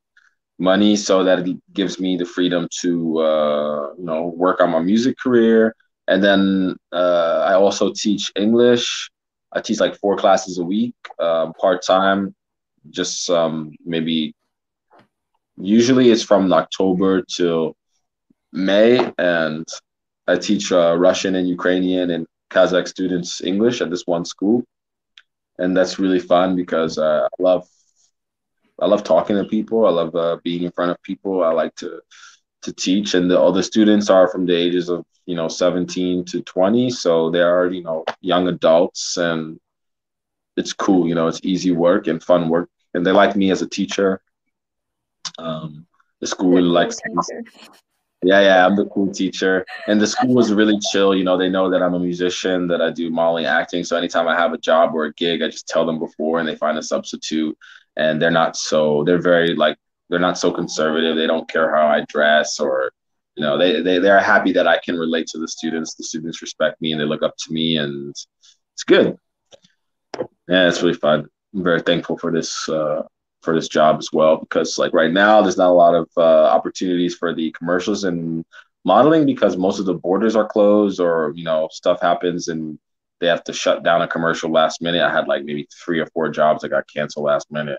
money. So that gives me the freedom to uh, you know work on my music career and then uh, I also teach English. I teach like four classes a week, um, part time. Just um, maybe. Usually it's from October till May, and I teach uh, Russian and Ukrainian and Kazakh students English at this one school, and that's really fun because uh, I love I love talking to people. I love uh, being in front of people. I like to to teach, and the, all the students are from the ages of you know 17 to 20, so they are you know young adults, and it's cool. You know, it's easy work and fun work, and they like me as a teacher. Um, the school really likes me. Yeah, yeah, I'm the cool teacher, and the school was really chill. You know, they know that I'm a musician, that I do modeling, acting. So anytime I have a job or a gig, I just tell them before, and they find a substitute. And they're not so they're very like they're not so conservative. They don't care how I dress or you know they, they they're happy that I can relate to the students. The students respect me and they look up to me and it's good. Yeah, it's really fun. I'm very thankful for this uh, for this job as well because like right now there's not a lot of uh, opportunities for the commercials and modeling because most of the borders are closed or you know stuff happens and they have to shut down a commercial last minute. I had like maybe three or four jobs that got canceled last minute.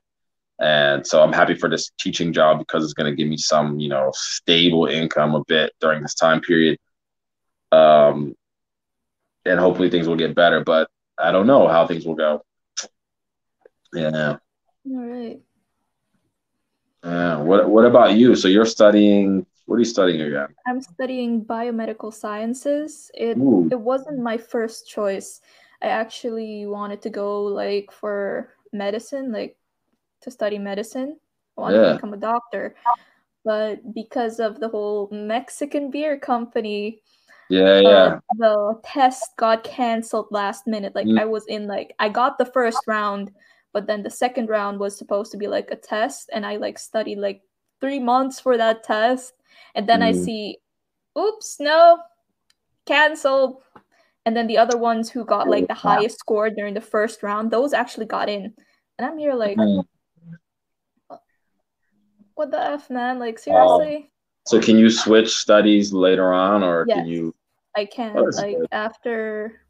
And so I'm happy for this teaching job because it's going to give me some, you know, stable income a bit during this time period. Um, and hopefully things will get better, but I don't know how things will go. Yeah. All right. Yeah. What What about you? So you're studying. What are you studying again? I'm studying biomedical sciences. It Ooh. it wasn't my first choice. I actually wanted to go like for medicine, like to study medicine. I wanted yeah. to become a doctor. But because of the whole Mexican beer company, yeah, yeah. Uh, the test got canceled last minute. Like mm. I was in like I got the first round, but then the second round was supposed to be like a test, and I like studied like three months for that test, and then mm. I see, oops, no, canceled. And then the other ones who got like the highest score during the first round, those actually got in. And I'm here like, mm. What the f, man? Like seriously. Um, so can you switch studies later on, or yes, can you? I can. Oh, like good. after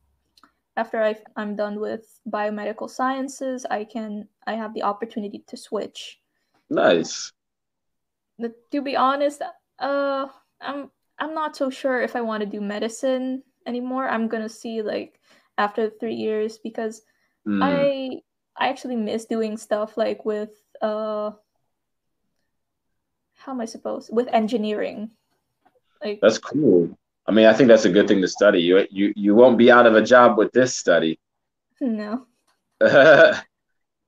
after I, I'm done with biomedical sciences, I can I have the opportunity to switch. Nice. But to be honest, uh, I'm I'm not so sure if I want to do medicine anymore. I'm gonna see like after three years because mm. I I actually miss doing stuff like with uh how am I supposed with engineering? Like that's cool. I mean, I think that's a good thing to study. You you you won't be out of a job with this study. No.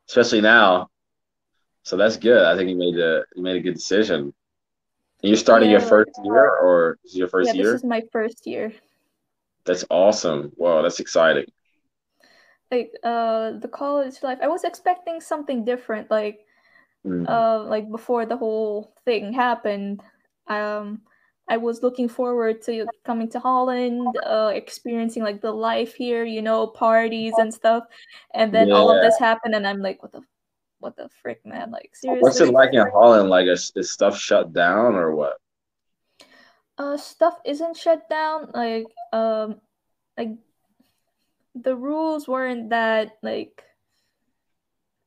Especially now. So that's good. I think you made a you made a good decision. You're starting yeah. your first year, or is your first yeah, year? This is my first year. That's awesome. Wow, that's exciting. Like uh, the college life, I was expecting something different. Like mm. uh, like before the whole thing happened, um, I was looking forward to coming to Holland, uh, experiencing like the life here, you know, parties and stuff. And then yeah. all of this happened, and I'm like, what the, what the frick, man? Like seriously. What's it like in Holland? Like, is, is stuff shut down or what? Uh, stuff isn't shut down. Like, um, like the rules weren't that like.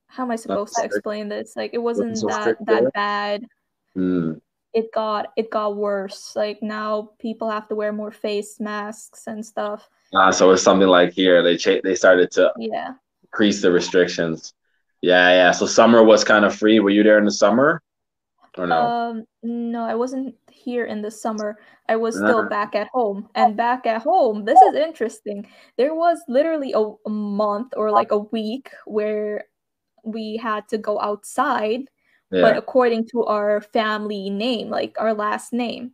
How am I supposed to explain this? Like, it wasn't that that bad. Mm it got it got worse. Like now people have to wear more face masks and stuff. Ah, so it's something like here they cha- they started to yeah increase the restrictions. Yeah, yeah. So summer was kind of free. Were you there in the summer? Or no? Um, no, I wasn't here in the summer. I was still uh-huh. back at home. And back at home, this is interesting. There was literally a, a month or like a week where we had to go outside yeah. but according to our family name, like our last name.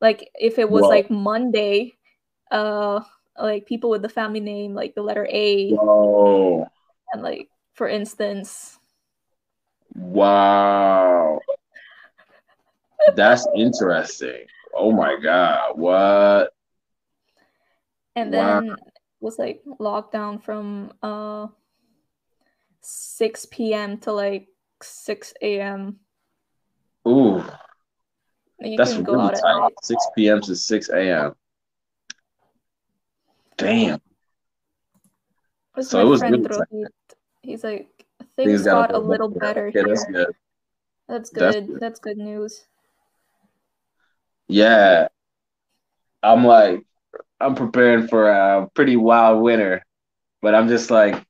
Like if it was Whoa. like Monday, uh like people with the family name, like the letter A. Whoa. And like for instance. Wow. That's interesting. Oh my god. What? And then wow. was like lockdown from uh 6 p.m. to like 6 a.m. Ooh. That's really tight. 6 p.m. to 6 a.m. Damn. What's so it was really he, he's like, things, got, got a little better yeah, here. That's good. That's good. That's good. That's good news. Yeah. I'm like, I'm preparing for a pretty wild winter, but I'm just like,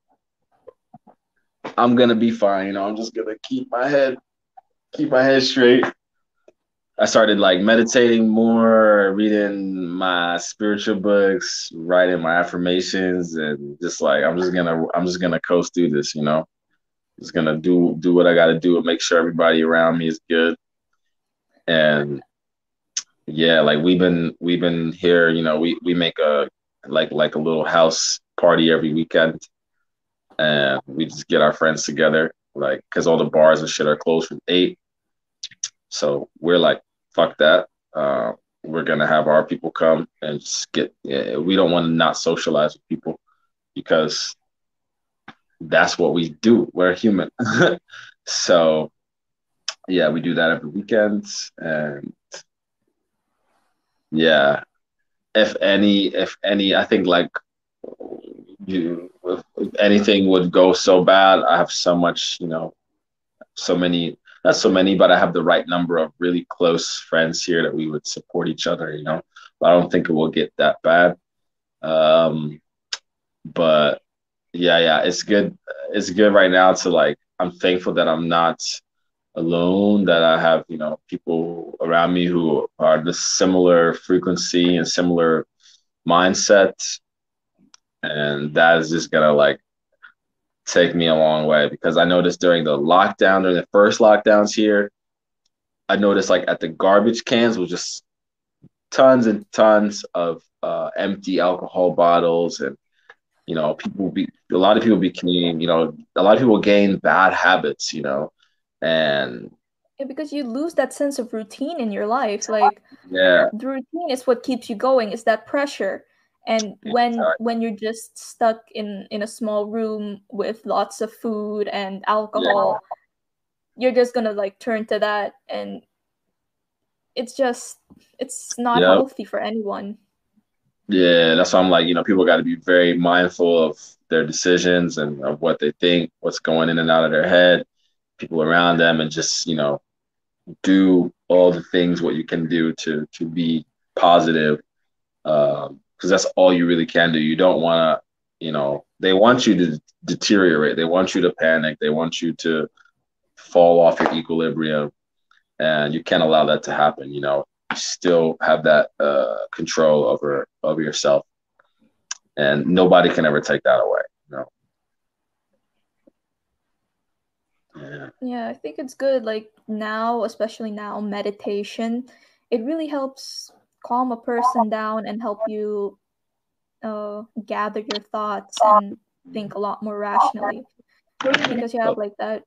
I'm gonna be fine. You know, I'm just gonna keep my head, keep my head straight. I started like meditating more, reading my spiritual books, writing my affirmations, and just like I'm just gonna I'm just gonna coast through this, you know. Just gonna do do what I gotta do and make sure everybody around me is good. And yeah, like we've been we've been here, you know, we we make a like like a little house party every weekend and we just get our friends together, like, because all the bars and shit are closed from eight. So we're like, fuck that. Uh, we're gonna have our people come and just get. Yeah, we don't want to not socialize with people because that's what we do. We're human. so yeah, we do that every weekend, and yeah, if any, if any, I think like you if anything would go so bad, I have so much, you know, so many not so many, but I have the right number of really close friends here that we would support each other, you know. But I don't think it will get that bad. Um but yeah, yeah, it's good. It's good right now to like I'm thankful that I'm not alone, that I have, you know, people around me who are the similar frequency and similar mindset and that is just gonna like take me a long way because I noticed during the lockdown, during the first lockdowns here, I noticed like at the garbage cans was just tons and tons of uh, empty alcohol bottles and you know people be a lot of people became you know a lot of people gain bad habits you know and yeah, because you lose that sense of routine in your life like yeah. the routine is what keeps you going is that pressure and when when you're just stuck in in a small room with lots of food and alcohol yeah. you're just gonna like turn to that and it's just it's not yep. healthy for anyone yeah that's why i'm like you know people got to be very mindful of their decisions and of what they think what's going in and out of their head people around them and just you know do all the things what you can do to to be positive um, because that's all you really can do. You don't want to, you know, they want you to deteriorate. They want you to panic. They want you to fall off your equilibrium, and you can't allow that to happen. You know, you still have that uh, control over over yourself, and nobody can ever take that away. Know. Yeah. yeah, I think it's good. Like now, especially now, meditation, it really helps calm a person down and help you uh, gather your thoughts and think a lot more rationally. Because you have like that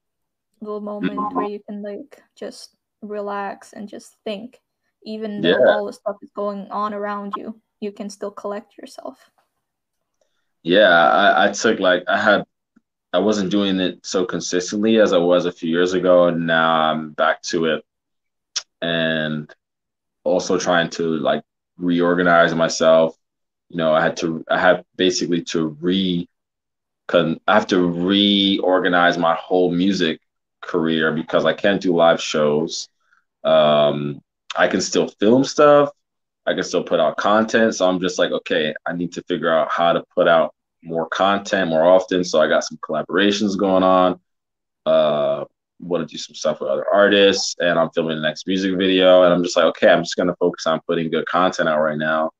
little moment where you can like just relax and just think. Even though yeah. all the stuff is going on around you you can still collect yourself. Yeah I, I took like i had i wasn't doing it so consistently as i was a few years ago and now i'm back to it. And also trying to like reorganize myself you know i had to i had basically to re I have to reorganize my whole music career because I can't do live shows. Um, I can still film stuff. I can still put out content. So I'm just like, okay, I need to figure out how to put out more content more often. So I got some collaborations going on. Uh, want to do some stuff with other artists, and I'm filming the next music video. And I'm just like, okay, I'm just gonna focus on putting good content out right now,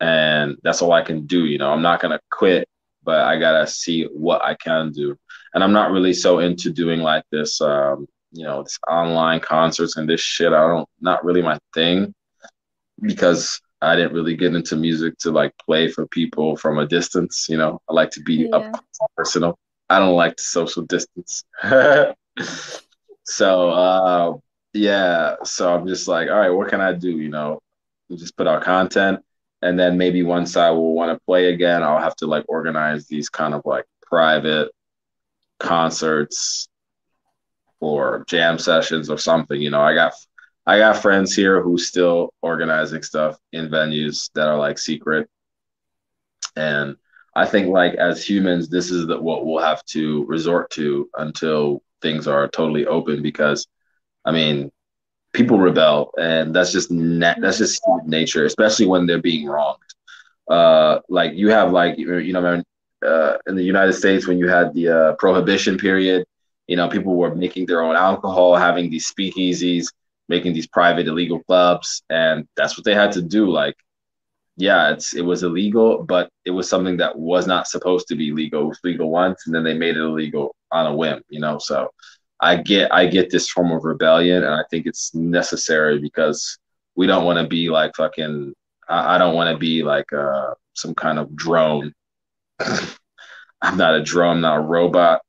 and that's all I can do. You know, I'm not gonna quit, but I gotta see what I can do and I'm not really so into doing like this, um, you know, this online concerts and this shit. I don't, not really my thing because I didn't really get into music to like play for people from a distance. You know, I like to be yeah. up personal. I don't like to social distance. so, uh, yeah. So I'm just like, all right, what can I do? You know, just put out content. And then maybe once I will want to play again, I'll have to like organize these kind of like private concerts or jam sessions or something. You know, I got I got friends here who still organizing stuff in venues that are like secret. And I think like as humans, this is the, what we'll have to resort to until things are totally open because I mean, people rebel and that's just na- that's just nature, especially when they're being wronged. Uh, like you have like you know uh, in the United States when you had the uh, prohibition period. You know, people were making their own alcohol, having these speakeasies, making these private illegal clubs, and that's what they had to do. Like, yeah, it's it was illegal, but it was something that was not supposed to be legal. It was legal once, and then they made it illegal on a whim. You know, so I get I get this form of rebellion, and I think it's necessary because we don't want to be like fucking. I, I don't want to be like uh, some kind of drone I'm not a drone, not a robot.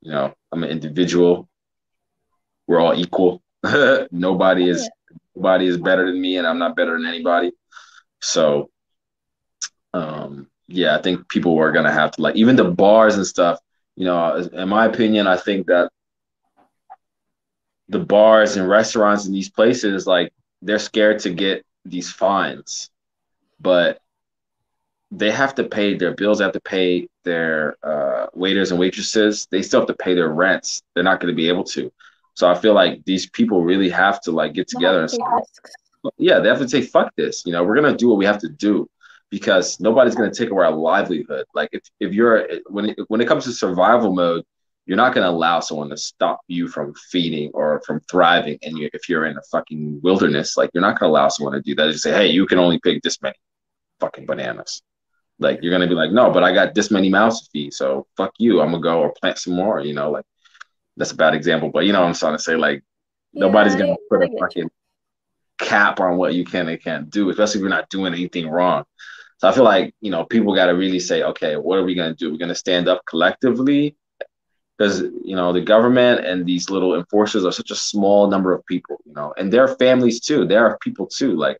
You know, I'm an individual. We're all equal. nobody is nobody is better than me, and I'm not better than anybody. So, um, yeah, I think people are gonna have to like even the bars and stuff. You know, in my opinion, I think that the bars and restaurants in these places, like, they're scared to get these fines, but they have to pay their bills, they have to pay their uh, waiters and waitresses. They still have to pay their rents. They're not going to be able to. So I feel like these people really have to like get together and yeah, they have to say, fuck this. You know, we're gonna do what we have to do because nobody's gonna take away our livelihood. Like if, if you're when it, when it comes to survival mode, you're not gonna allow someone to stop you from feeding or from thriving. And you, if you're in a fucking wilderness, like you're not gonna allow someone to do that. Just say, hey, you can only pick this many fucking bananas. Like you're gonna be like, no, but I got this many mouths to feed, so fuck you. I'm gonna go or plant some more. You know, like that's a bad example, but you know what I'm trying to say. Like yeah, nobody's gonna put a fucking cap on what you can and can't do, especially if you're not doing anything wrong. So I feel like you know people got to really say, okay, what are we gonna do? We're gonna stand up collectively because you know the government and these little enforcers are such a small number of people, you know, and their families too. There are people too, like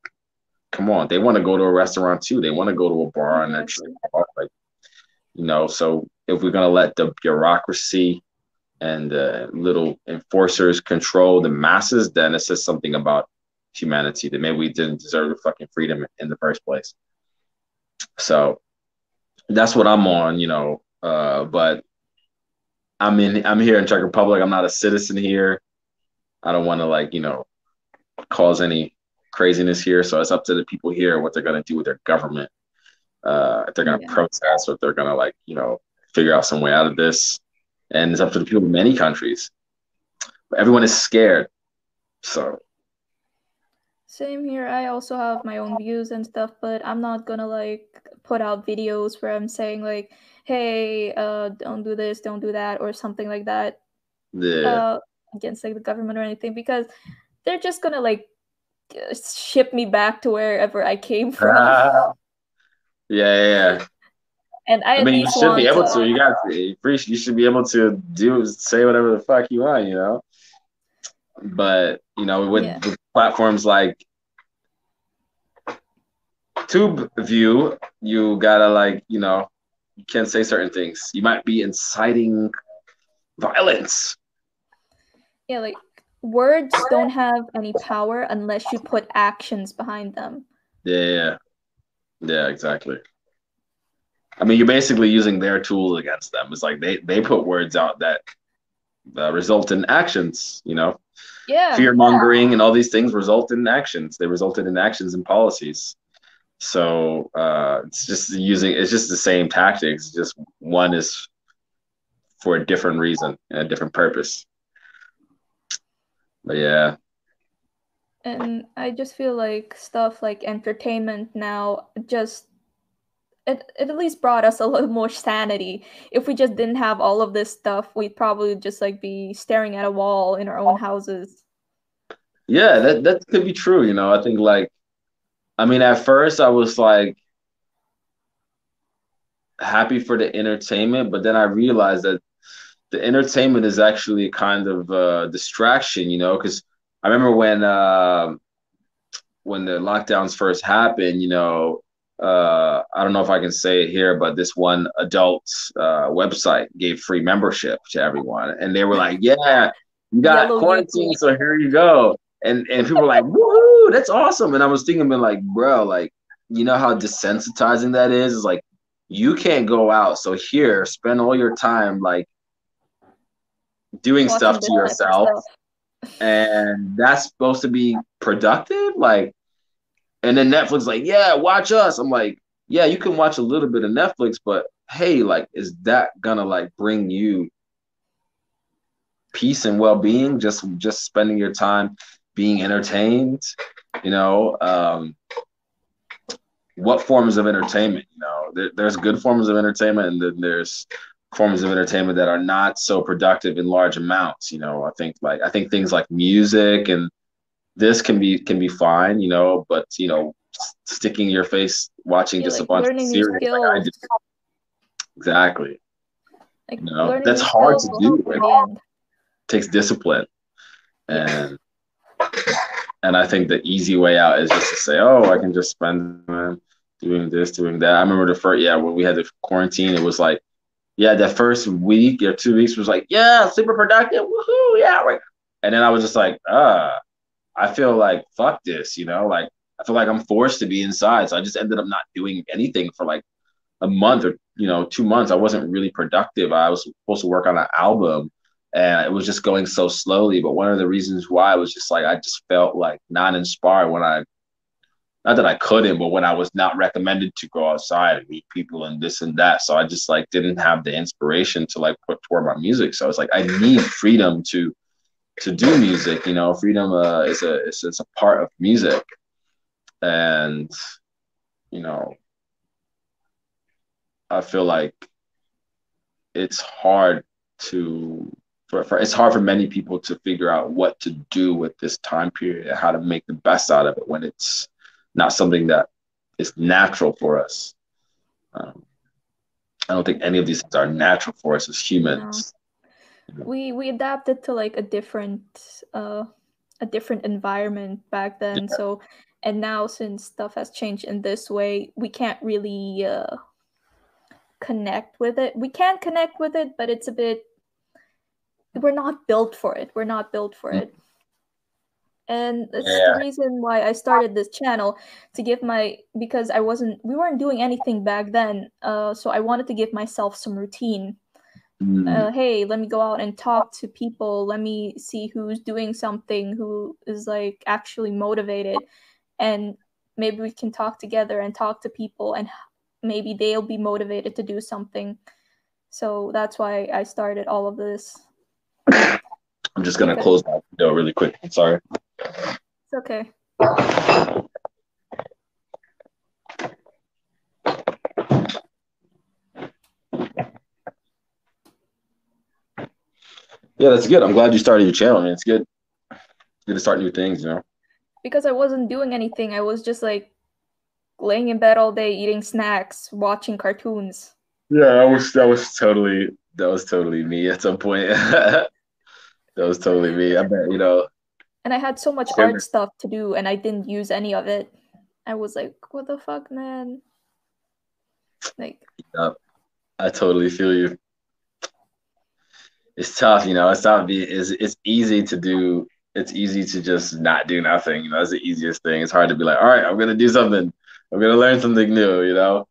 come on, they want to go to a restaurant too. They want to go to a bar and actually like, you know. So if we're gonna let the bureaucracy and the little enforcers control the masses, then it says something about humanity that maybe we didn't deserve the fucking freedom in the first place. So that's what I'm on, you know. Uh, but I'm in. I'm here in Czech Republic. I'm not a citizen here. I don't want to like you know cause any craziness here. So it's up to the people here what they're going to do with their government. Uh, if they're going to yeah. protest or if they're going to like, you know, figure out some way out of this. And it's up to the people in many countries. But everyone is scared. So. Same here. I also have my own views and stuff, but I'm not gonna like put out videos where I'm saying like, "Hey, uh, don't do this, don't do that," or something like that. Yeah. Uh, against like the government or anything because they're just gonna like ship me back to wherever I came from. Uh, yeah, yeah. And I, I mean, you should be able to. to. You got to, you should be able to do say whatever the fuck you want, you know. But you know, with, yeah. with platforms like tube view, you gotta like, you know, you can't say certain things. You might be inciting violence. Yeah, like words don't have any power unless you put actions behind them. Yeah, yeah, yeah, exactly. I mean, you're basically using their tools against them. It's like they they put words out that uh, result in actions. You know, yeah, fear mongering yeah. and all these things result in actions. They resulted in actions and policies. So uh, it's just using it's just the same tactics. Just one is for a different reason and a different purpose. But yeah. And I just feel like stuff like entertainment now just it, it at least brought us a little more sanity. If we just didn't have all of this stuff, we'd probably just like be staring at a wall in our own houses. Yeah, that that could be true. You know, I think like, I mean, at first I was like happy for the entertainment, but then I realized that the entertainment is actually a kind of a distraction. You know, because I remember when uh, when the lockdowns first happened, you know, uh, I don't know if I can say it here, but this one adult uh, website gave free membership to everyone, and they were like, "Yeah, you got Yellow quarantine, so here you go." And and people were like, "Woohoo, that's awesome!" And I was thinking, like, bro, like, you know how desensitizing that is? It's like you can't go out, so here, spend all your time like doing Watching stuff to yourself, and that's supposed to be productive, like and then Netflix like, yeah, watch us. I'm like, yeah, you can watch a little bit of Netflix, but hey, like, is that gonna like bring you peace and well-being? Just just spending your time being entertained, you know. Um, what forms of entertainment? You know, there, there's good forms of entertainment, and then there's forms of entertainment that are not so productive in large amounts. You know, I think like I think things like music and this can be can be fine, you know, but you know, sticking your face watching just like a bunch of series like exactly. Like you know, that's hard to do. It takes discipline, and and I think the easy way out is just to say, oh, I can just spend doing this, doing that. I remember the first, yeah, when we had the quarantine, it was like, yeah, that first week or two weeks was like, yeah, super productive, woohoo, yeah, right. And then I was just like, ah, I feel like fuck this, you know, like I feel like I'm forced to be inside. So I just ended up not doing anything for like a month or you know two months. I wasn't really productive. I was supposed to work on an album, and it was just going so slowly. But one of the reasons why was just like I just felt like not inspired when I, not that I couldn't, but when I was not recommended to go outside and meet people and this and that. So I just like didn't have the inspiration to like put toward my music. So I was like, I need freedom to to do music. You know, freedom uh, is a it's, it's a part of music, and you know, I feel like it's hard to for, for it's hard for many people to figure out what to do with this time period and how to make the best out of it when it's not something that is natural for us. Um, I don't think any of these things are natural for us as humans we we adapted to like a different uh a different environment back then yeah. so and now since stuff has changed in this way we can't really uh connect with it we can connect with it but it's a bit we're not built for it we're not built for mm. it and that's yeah. the reason why i started this channel to give my because i wasn't we weren't doing anything back then uh so i wanted to give myself some routine Mm. Uh, hey, let me go out and talk to people. Let me see who's doing something, who is like actually motivated, and maybe we can talk together and talk to people, and maybe they'll be motivated to do something. So that's why I started all of this. I'm just gonna okay. close that window really quick. Sorry. It's okay. Yeah, that's good. I'm glad you started your channel. I mean, it's good. It's good to start new things, you know. Because I wasn't doing anything. I was just like laying in bed all day, eating snacks, watching cartoons. Yeah, that was that was totally that was totally me at some point. that was totally me. I bet you know. And I had so much art stuff to do, and I didn't use any of it. I was like, what the fuck, man? Like, yeah, I totally feel you. It's tough, you know. It's tough. It's it's easy to do. It's easy to just not do nothing. You know, that's the easiest thing. It's hard to be like, all right, I'm gonna do something. I'm gonna learn something new. You know.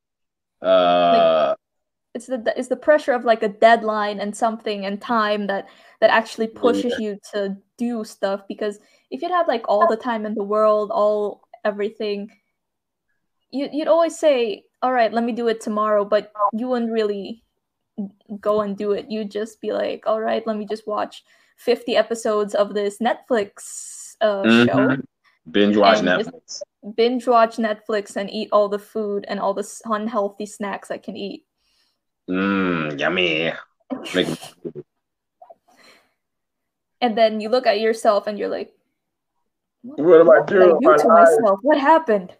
Uh, like, it's the it's the pressure of like a deadline and something and time that that actually pushes yeah. you to do stuff because if you'd had like all the time in the world all everything you, you'd always say all right let me do it tomorrow but you wouldn't really go and do it you'd just be like all right let me just watch 50 episodes of this netflix uh, mm-hmm. show binge watch netflix binge watch netflix and eat all the food and all the unhealthy snacks i can eat Mmm, yummy. and then you look at yourself and you're like, what, what am I doing? I do to myself? What happened?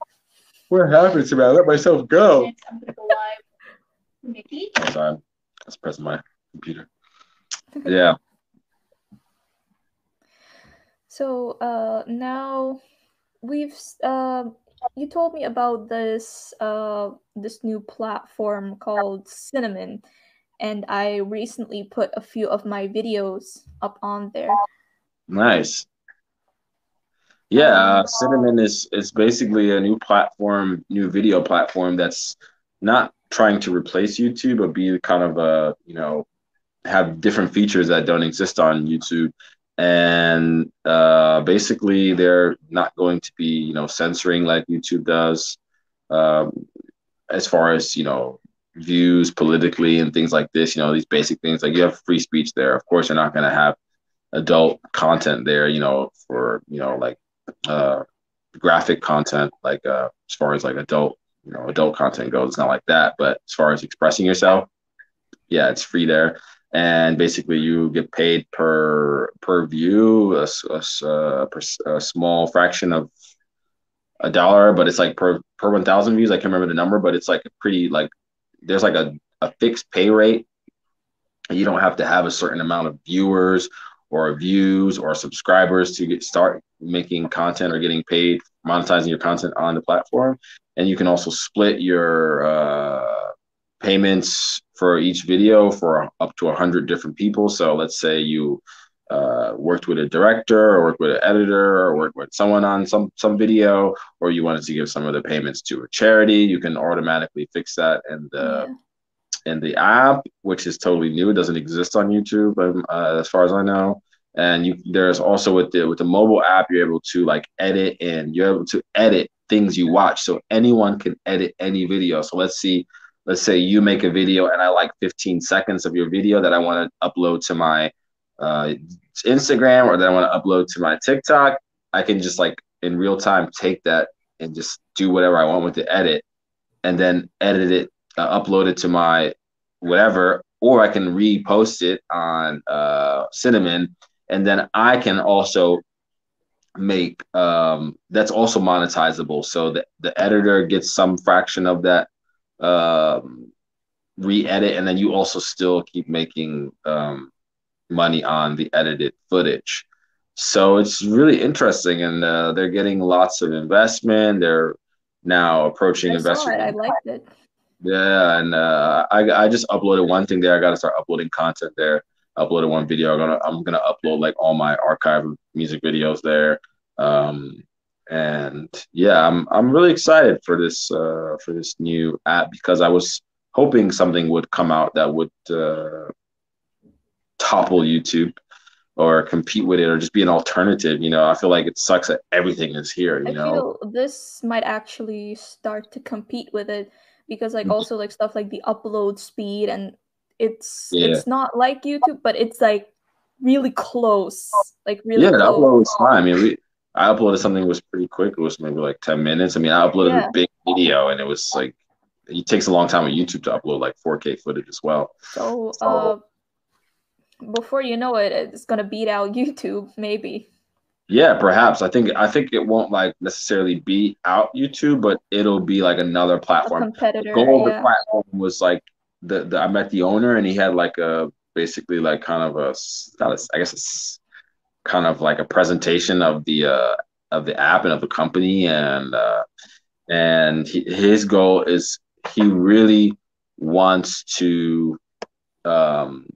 What happened to me? I let myself go. I'm gonna go live. Mickey? Hold on. Let's press my computer. Yeah. So uh, now we've uh, you told me about this uh this new platform called Cinnamon, and I recently put a few of my videos up on there. Nice. Yeah, uh, Cinnamon is is basically a new platform, new video platform that's not trying to replace YouTube, but be kind of a you know have different features that don't exist on YouTube. And uh, basically they're not going to be you know censoring like youtube does um, as far as you know views politically and things like this you know these basic things. Like you have free speech there. Of course you're not going to have adult content there you know for you know like uh, graphic content like uh, as far as like adult you know adult content goes it's not like that but as far as expressing yourself yeah it's free there. And basically you get paid per per view a, a, a, uh, a, small fraction of a dollar but it's like per per 1000 views. I can't remember the number but it's like a pretty like there's like a, a fixed pay rate. You don't have to have a certain amount of viewers or views or subscribers to get start making content or getting paid monetizing your content on the platform and you can also split your uh, payments for each video for up to 100 different people. So let's say you uh, worked with a director or worked with an editor or worked with someone on some some video or you wanted to give some of the payments to a charity you can automatically fix that in the yeah. in the app which is totally new it doesn't exist on youtube um, uh, as far as i know and you there's also with the with the mobile app you're able to like edit and you're able to edit things you watch so anyone can edit any video. So let's see let's say you make a video and I like 15 seconds of your video that I want to upload to my uh, Instagram or that I want to upload to my TikTok, I can just like in real time take that and just do whatever I want with the edit and then edit it, uh, upload it to my whatever, or I can repost it on uh, Cinnamon and then I can also make um, that's also monetizable. So the, the editor gets some fraction of that um, re-edit, and then you also still keep making um, money on the edited footage. So it's really interesting, and uh, they're getting lots of investment. They're now approaching I investment. I liked it. Yeah, and uh, I I just uploaded one thing there. I got to start uploading content there. Uploaded one video. I'm gonna I'm gonna upload like all my archive music videos there. Um, and yeah, I'm I'm really excited for this uh, for this new app because I was hoping something would come out that would uh, topple YouTube or compete with it or just be an alternative. You know, I feel like it sucks that everything is here. You I know, this might actually start to compete with it because like mm-hmm. also like stuff like the upload speed and it's yeah. it's not like YouTube, but it's like really close, like really. Yeah, close. upload was fine. I mean, we I uploaded something was pretty quick. It was maybe like 10 minutes. I mean, I uploaded yeah. a big video and it was like, it takes a long time on YouTube to upload like 4K footage as well. So, so uh, before you know it, it's going to beat out YouTube, maybe. Yeah, perhaps. I think I think it won't like necessarily beat out YouTube, but it'll be like another platform. A competitor. The goal of the platform was like the, the I met the owner and he had like a basically like kind of a not a, I guess it's kind of like a presentation of the uh, of the app and of the company and uh, and he, his goal is he really wants to um,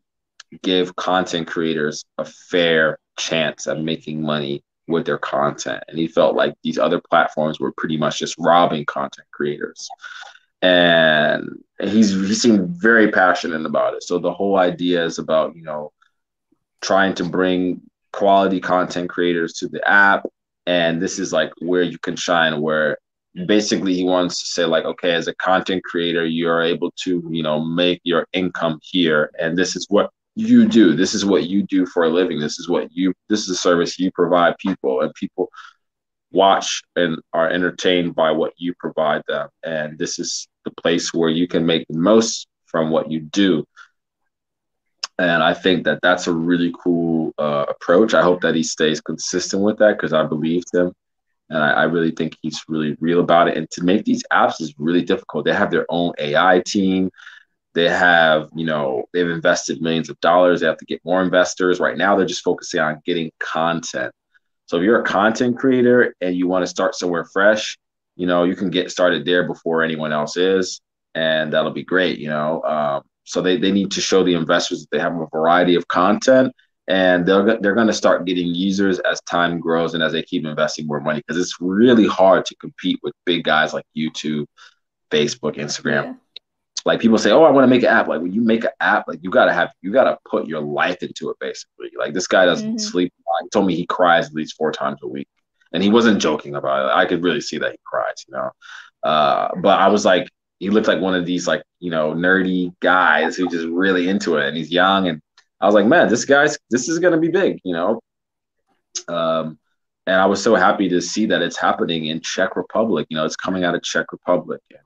give content creators a fair chance at making money with their content. And he felt like these other platforms were pretty much just robbing content creators. And he's he seemed very passionate about it. So the whole idea is about, you know, trying to bring quality content creators to the app. And this is like where you can shine, where basically he wants to say like okay as a content creator you're able to you know make your income here and this is what you do this is what you do for a living this is what you this is a service you provide people and people watch and are entertained by what you provide them and this is the place where you can make the most from what you do and i think that that's a really cool uh, approach i hope that he stays consistent with that because i believed him and I, I, really think he's really real about it. And to make these apps is really difficult. They have their own AI team. They have, you know, they've invested millions of dollars. They have to get more investors. Right now, they're just focusing on getting content. So if you're a content creator and you want to start somewhere fresh, you know, you can get started there before anyone else is, and that'll be great. You know, um, so they they need to show the investors that they have a variety of content and they're they're going to start getting users as time grows and as they keep investing more money because it's really hard to compete with big guys like YouTube, Facebook, Instagram. Yeah. Like people say, "Oh, I want to make an app." Like when you make an app, like you gotta have you gotta put your life into it. Basically, like this guy doesn't mm-hmm. sleep. He told me he cries at least four times a week, and he wasn't joking about it. I could really see that he cries, you know. Uh, but I was like, he looked like one of these like you know nerdy guys who just really into it, and he's young and I was like, man, this guy's this is gonna be big, you know. Um, and I was so happy to see that it's happening in Czech Republic. You know, it's coming out of Czech Republic, and,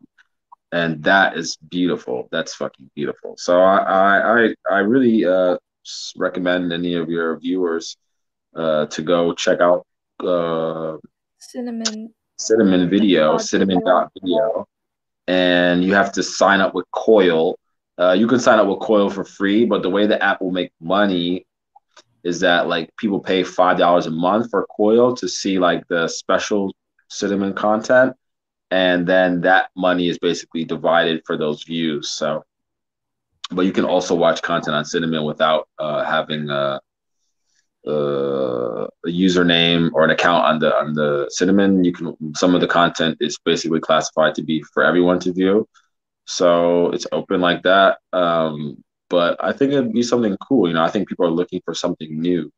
and that is beautiful. That's fucking beautiful. So I I I really uh, recommend any of your viewers uh, to go check out uh, Cinnamon. Cinnamon Video, Cinnamon dot video, and you have to sign up with Coil. Uh, you can sign up with Coil for free, but the way the app will make money is that like people pay five dollars a month for Coil to see like the special cinnamon content, and then that money is basically divided for those views. So, but you can also watch content on Cinnamon without uh, having a, a, username or an account on the on the Cinnamon. You can some of the content is basically classified to be for everyone to view. So it's open like that. Um, but I think it'd be something cool. You know, I think people are looking for something new.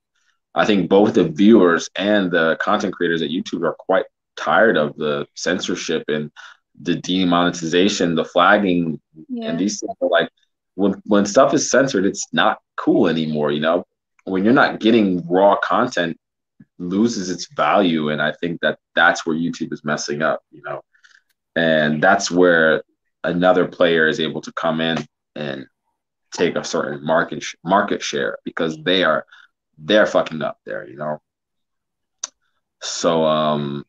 I think both the viewers and the content creators at YouTube are quite tired of the censorship and the demonetization, the flagging, yeah. and these things are like when when stuff is censored, it's not cool anymore. You know, when you're not getting raw content, loses its value, and I think that that's where YouTube is messing up. You know, and that's where another player is able to come in and take a certain market sh- market share because they are they're fucking up there, you know. So um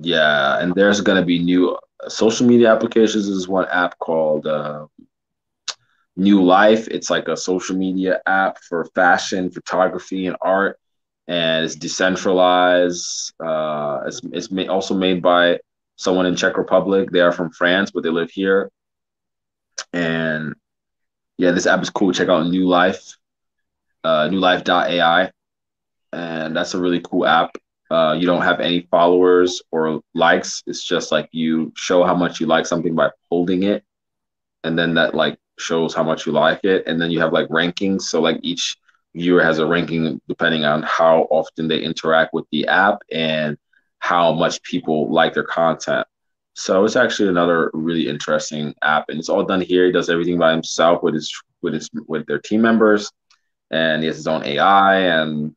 yeah, and there's gonna be new uh, social media applications. There's one app called uh, New Life. It's like a social media app for fashion, photography, and art, and it's decentralized. Uh, it's it's ma- also made by someone in Czech Republic. They are from France, but they live here. And yeah, this app is cool. Check out New Life, uh, newlife.ai. And that's a really cool app. Uh, you don't have any followers or likes. It's just like you show how much you like something by holding it. And then that like shows how much you like it. And then you have like rankings. So like each viewer has a ranking depending on how often they interact with the app and how much people like their content. So it's actually another really interesting app, and it's all done here. He does everything by himself with his with his with their team members, and he has his own AI. And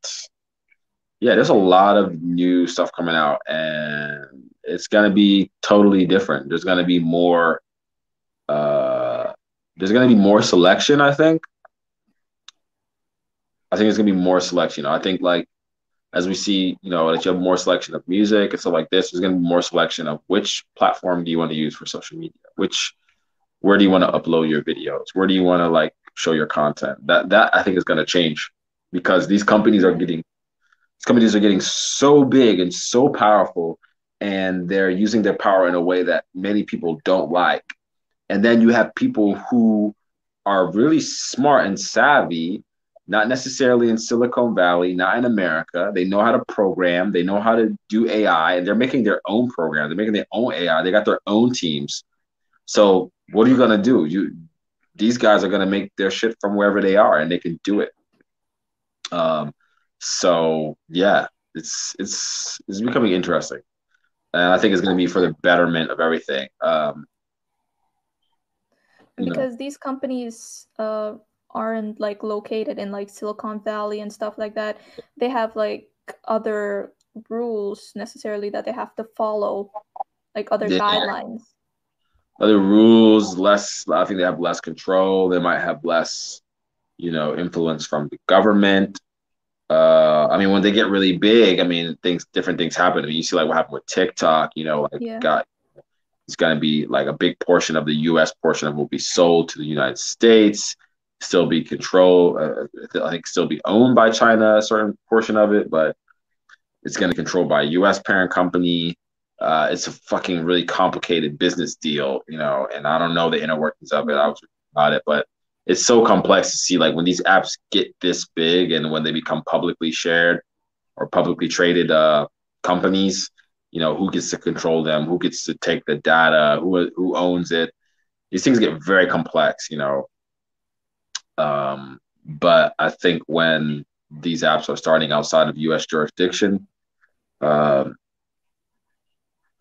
yeah, there's a lot of new stuff coming out, and it's gonna be totally different. There's gonna be more. Uh, there's gonna be more selection. I think. I think it's gonna be more selection. I think like as we see, you know, that you have more selection of music and stuff like this, there's to be more selection of which platform do you want to use for social media, which, where do you want to upload your videos, where do you want to like show your content. That that I think is to change because these companies are getting, companies are getting so big and so powerful and they're using their power in a way that many people don't like. And then you have people who are really smart and savvy, not necessarily in Silicon Valley, not in America. They know how to program, they know how to do AI, and they're making their own program. They're making their own AI. They got their own teams. So what are you gonna do? You these guys are gonna make their shit from wherever they are, and they can do it. Um, so yeah, it's it's it's becoming interesting, and I think it's gonna be for the betterment of everything. Um, because know. these companies uh, aren't like located in like Silicon Valley and stuff like that. They have like other rules necessarily that they have to follow, like other yeah. guidelines. Other rules, less. I think they have less control. They might have less, you know, influence from the government. Uh, I mean, when they get really big, I mean, things, different things happen. I mean, you see, like what happened with TikTok. You know, like yeah. got it's going to be like a big portion of the U.S. portion of will be sold to the United States, still be control, uh, I think, still be owned by China, a certain portion of it, but it's going to be controlled by a U.S. parent company. Uh, it's a fucking really complicated business deal, you know, and I don't know the inner workings of it. I was about it, but it's so complex to see like when these apps get this big and when they become publicly shared or publicly traded uh, companies you know who gets to control them who gets to take the data who who owns it. These things get very complex you know. Um, but i think when these apps are starting outside of us jurisdiction um,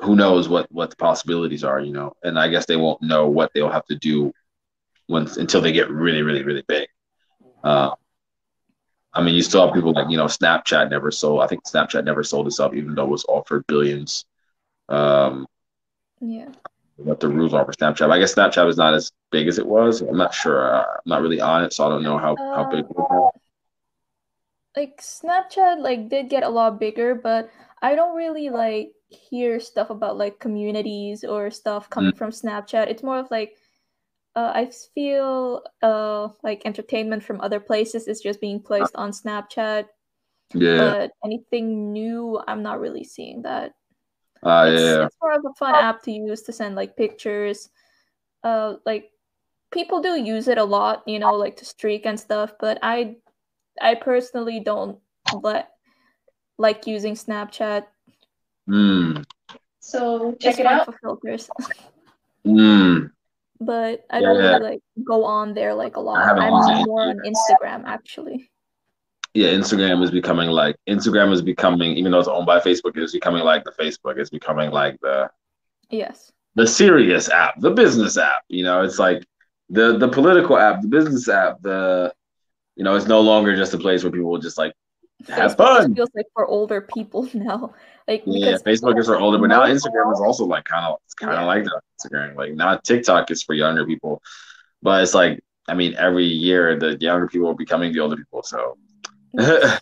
who knows what what the possibilities are you know. And i guess they won't know what they'll have to do when until they get really really really big uh, I mean, you still have people like you know Snapchat never sold. I think Snapchat never sold itself, even though it was offered billions. Um, yeah. What the rules are for Snapchat? I guess Snapchat is not as big as it was. I'm not sure. Uh, I'm not really on it, so I don't know how uh, how big. Uh, like Snapchat, like did get a lot bigger, but I don't really like hear stuff about like communities or stuff coming mm. from Snapchat. It's more of like uh, I feel uh, like entertainment from other places is just being placed on Snapchat. Yeah. But anything new, I'm not really seeing that. Uh, it's, yeah. It's more of a fun app to use to send like pictures. Uh, like people do use it a lot, you know, like to streak and stuff. But I, I personally don't let like using Snapchat. Hmm. So check it out for filters. Hmm but I don't yeah. really like go on there like a lot. I'm more on Instagram actually. Yeah, Instagram is becoming like Instagram is becoming, even though it's owned by Facebook, it's becoming like the Facebook. It's becoming like the yes the serious app, the business app. You know, it's like the the political app, the business app, the you know, it's no longer just a place where people will just like have Facebook fun. feels like for older people now. Like yeah, Facebook is for older, but now Instagram is also like kind of kind of yeah. like that. Instagram, like not TikTok is for younger people, but it's like I mean every year the younger people are becoming the older people, so.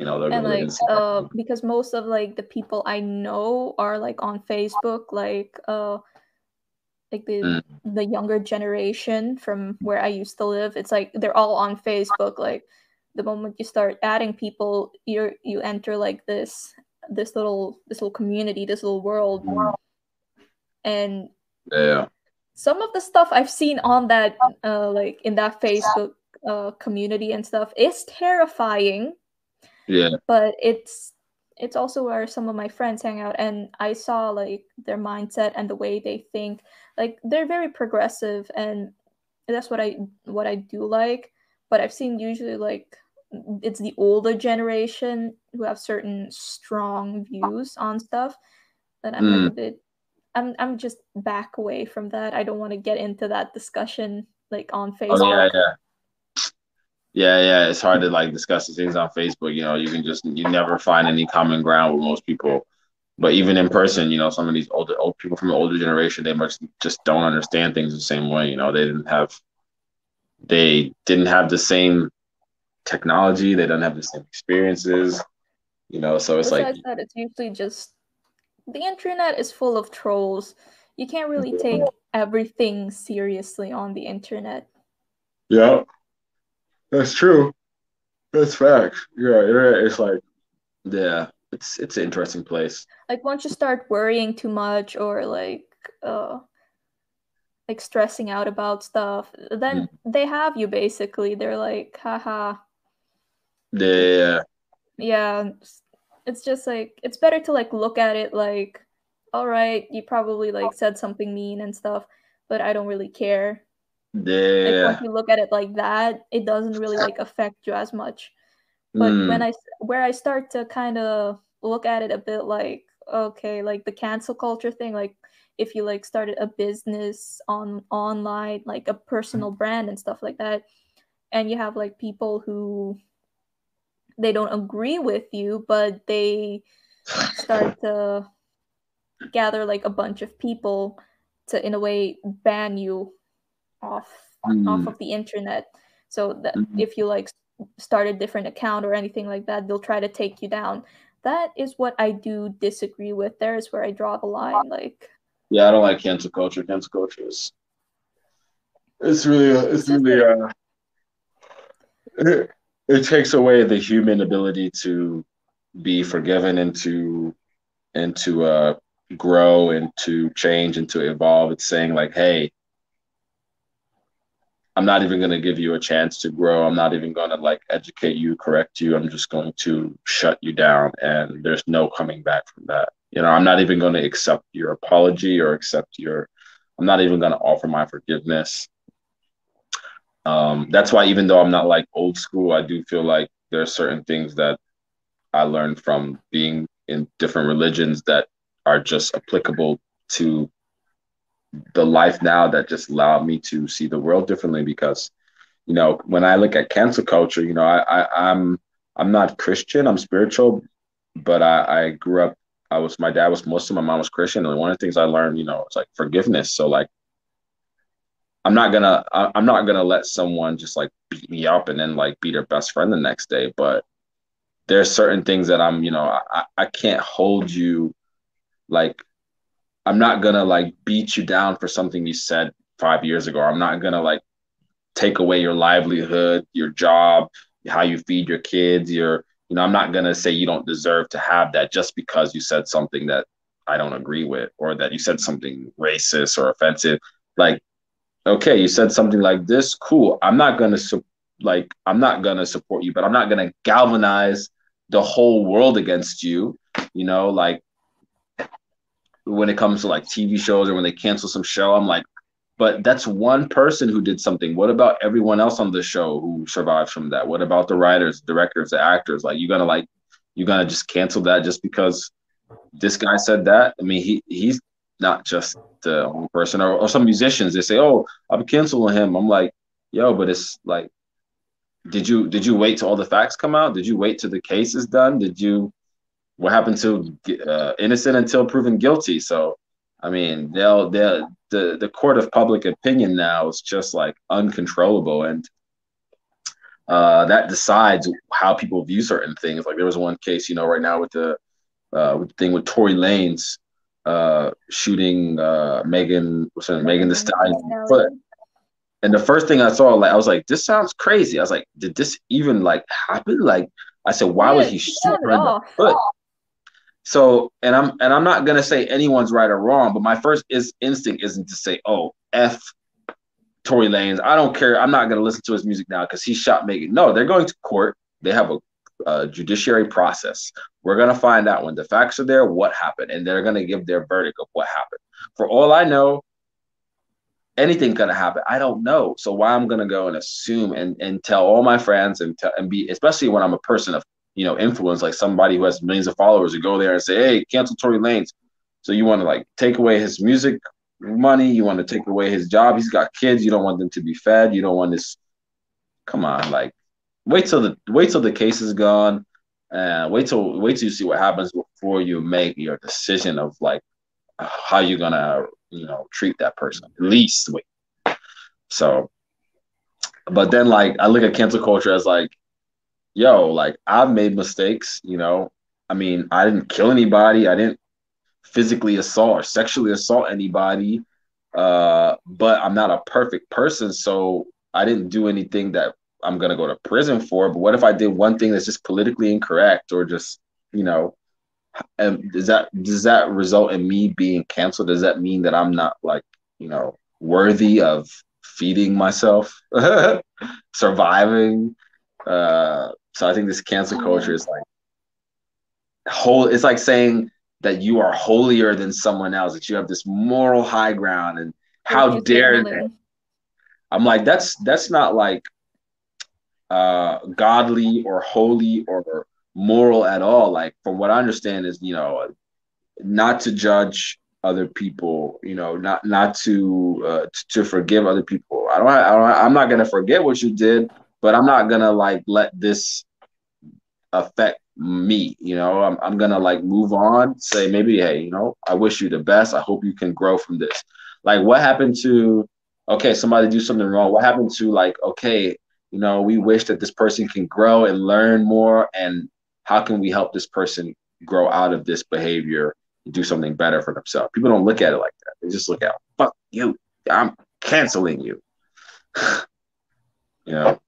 you know, and like uh, because most of like the people I know are like on Facebook, like uh, like the mm. the younger generation from where I used to live. It's like they're all on Facebook. Like the moment you start adding people, you you enter like this this little this little community, this little world, mm. and yeah, some of the stuff I've seen on that uh, like in that Facebook uh, community and stuff is terrifying. Yeah, but it's it's also where some of my friends hang out and i saw like their mindset and the way they think. Like they're very progressive and that's what i what i do like but i've seen usually like it's the older generation who have certain strong views on stuff that I'm mm. like a bit I'm I'm just back away from that. I don't want to get into that discussion like on Facebook. Oh, yeah, yeah. Yeah, yeah. It's hard to like discuss these things on Facebook. You know, you can just you never find any common ground with most people. But even in person, you know, some of these older old people from the older generation, they much just don't understand things the same way. You know, they didn't have they didn't have the same technology. They don't have the same experiences. You know, so it's Besides like that, it's usually just the internet is full of trolls. You can't really take everything seriously on the internet. Yeah, that's true. That's facts. Yeah, it's like, yeah, it's it's an interesting place. Like once you start worrying too much or like uh like stressing out about stuff, then mm. they have you basically. They're like, haha. Yeah. Yeah. It's just like it's better to like look at it like, all right, you probably like said something mean and stuff, but I don't really care. Yeah. Like, you look at it like that, it doesn't really like affect you as much. But mm. when I where I start to kind of look at it a bit like okay, like the cancel culture thing, like if you like started a business on online, like a personal brand and stuff like that, and you have like people who they don't agree with you, but they start to gather like a bunch of people to in a way ban you off mm. off of the internet so that mm-hmm. if you like start a different account or anything like that they'll try to take you down that is what i do disagree with there is where i draw the line like yeah i don't like cancel culture. Cancel culture is it's really it's really uh it, it takes away the human ability to be forgiven and to and to uh grow and to change and to evolve. It's saying like hey I'm not even going to give you a chance to grow. I'm not even going to like educate you, correct you. I'm just going to shut you down and there's no coming back from that. You know, I'm not even going to accept your apology or accept your I'm not even going to offer my forgiveness. Um, that's why even though I'm not like old school, I do feel like there are certain things that I learned from being in different religions that are just applicable to the life now that just allowed me to see the world differently because you know when i look at cancel culture you know i, I am I'm, I'm not christian i'm spiritual but i i grew up i was my dad was muslim my mom was christian and one of the things i learned you know it's like forgiveness. So like i'm not gonna I, i'm not gonna let someone just like beat me up and then like be their best friend the next day but there's certain things that i'm you know i i can't hold you like I'm not gonna like beat you down for something you said five years ago. I'm not gonna like take away your livelihood, your job, how you feed your kids, your you know, I'm not gonna say you don't deserve to have that just because you said something that I don't agree with or that you said something racist or offensive. Like, okay, you said something like this, cool. I'm not gonna su- like I'm not gonna support you, but I'm not gonna galvanize the whole world against you. You know, like when it comes to like TV shows or when they cancel some show, I'm like, but that's one person who did something. What about everyone else on the show who survived from that? What about the writers, directors, the actors? Like, you gonna like, you gonna just cancel that just because this guy said that? I mean, he he's not just the only person, or, or some musicians. They say, "Oh, I'm canceling him." I'm like, "Yo," but it's like, did you did you wait till all the facts come out? Did you wait till the case is done? Did you what happened to uh, innocent until proven guilty. So, I mean, they'll they the the court of public opinion now is just like uncontrollable, and uh, that decides how people view certain things. Like there was one case, you know, right now with the uh, with the thing with Tory Lanez uh, shooting uh, Megan, what's her name, Megan Thee Stallion foot. And the first thing I saw, like, I was like, this sounds crazy. I was like, did this even like happen? Like, I said, why yeah, was he shooting her in the foot? So, and I'm and I'm not gonna say anyone's right or wrong, but my first is instinct isn't to say, oh, f Tory Lanez. I don't care. I'm not gonna listen to his music now because he shot Megan. No, they're going to court. They have a, a judiciary process. We're gonna find out when the facts are there what happened, and they're gonna give their verdict of what happened. For all I know, anything gonna happen. I don't know. So why I'm gonna go and assume and and tell all my friends and tell and be especially when I'm a person of you know, influence, like somebody who has millions of followers to go there and say, hey, cancel Tory Lanez. So you want to like take away his music money, you want to take away his job. He's got kids, you don't want them to be fed, you don't want this. Come on, like wait till the wait till the case is gone and wait till wait till you see what happens before you make your decision of like how you're gonna you know treat that person. At least wait. So but then like I look at cancel culture as like yo, like I've made mistakes, you know. I mean, I didn't kill anybody, I didn't physically assault or sexually assault anybody, uh, but I'm not a perfect person, so I didn't do anything that I'm gonna go to prison for. But what if I did one thing that's just politically incorrect or just, you know, um, does that does that result in me being canceled? Does that mean that I'm not like you know worthy of feeding myself, surviving? Uh, so I think this cancel oh, culture is like whole. It's like saying that you are holier than someone else, that you have this moral high ground, and how dare they? I'm like, that's that's not like uh, godly or holy or moral at all. Like from what I understand is, you know, not to judge other people, you know, not not to uh, to forgive other people. I don't, I don't I'm not gonna forget what you did, but I'm not gonna like let this affect me. You know, I'm I'm gonna like move on. Say maybe, hey, you know, I wish you the best. I hope you can grow from this. Like, what happened to? Okay, somebody do something wrong. What happened to like? Okay, you know, we wish that this person can grow and learn more and how can we help this person grow out of this behavior and do something better for themselves? People don't look at it like that. They just look at, fuck you. I'm canceling you. you know?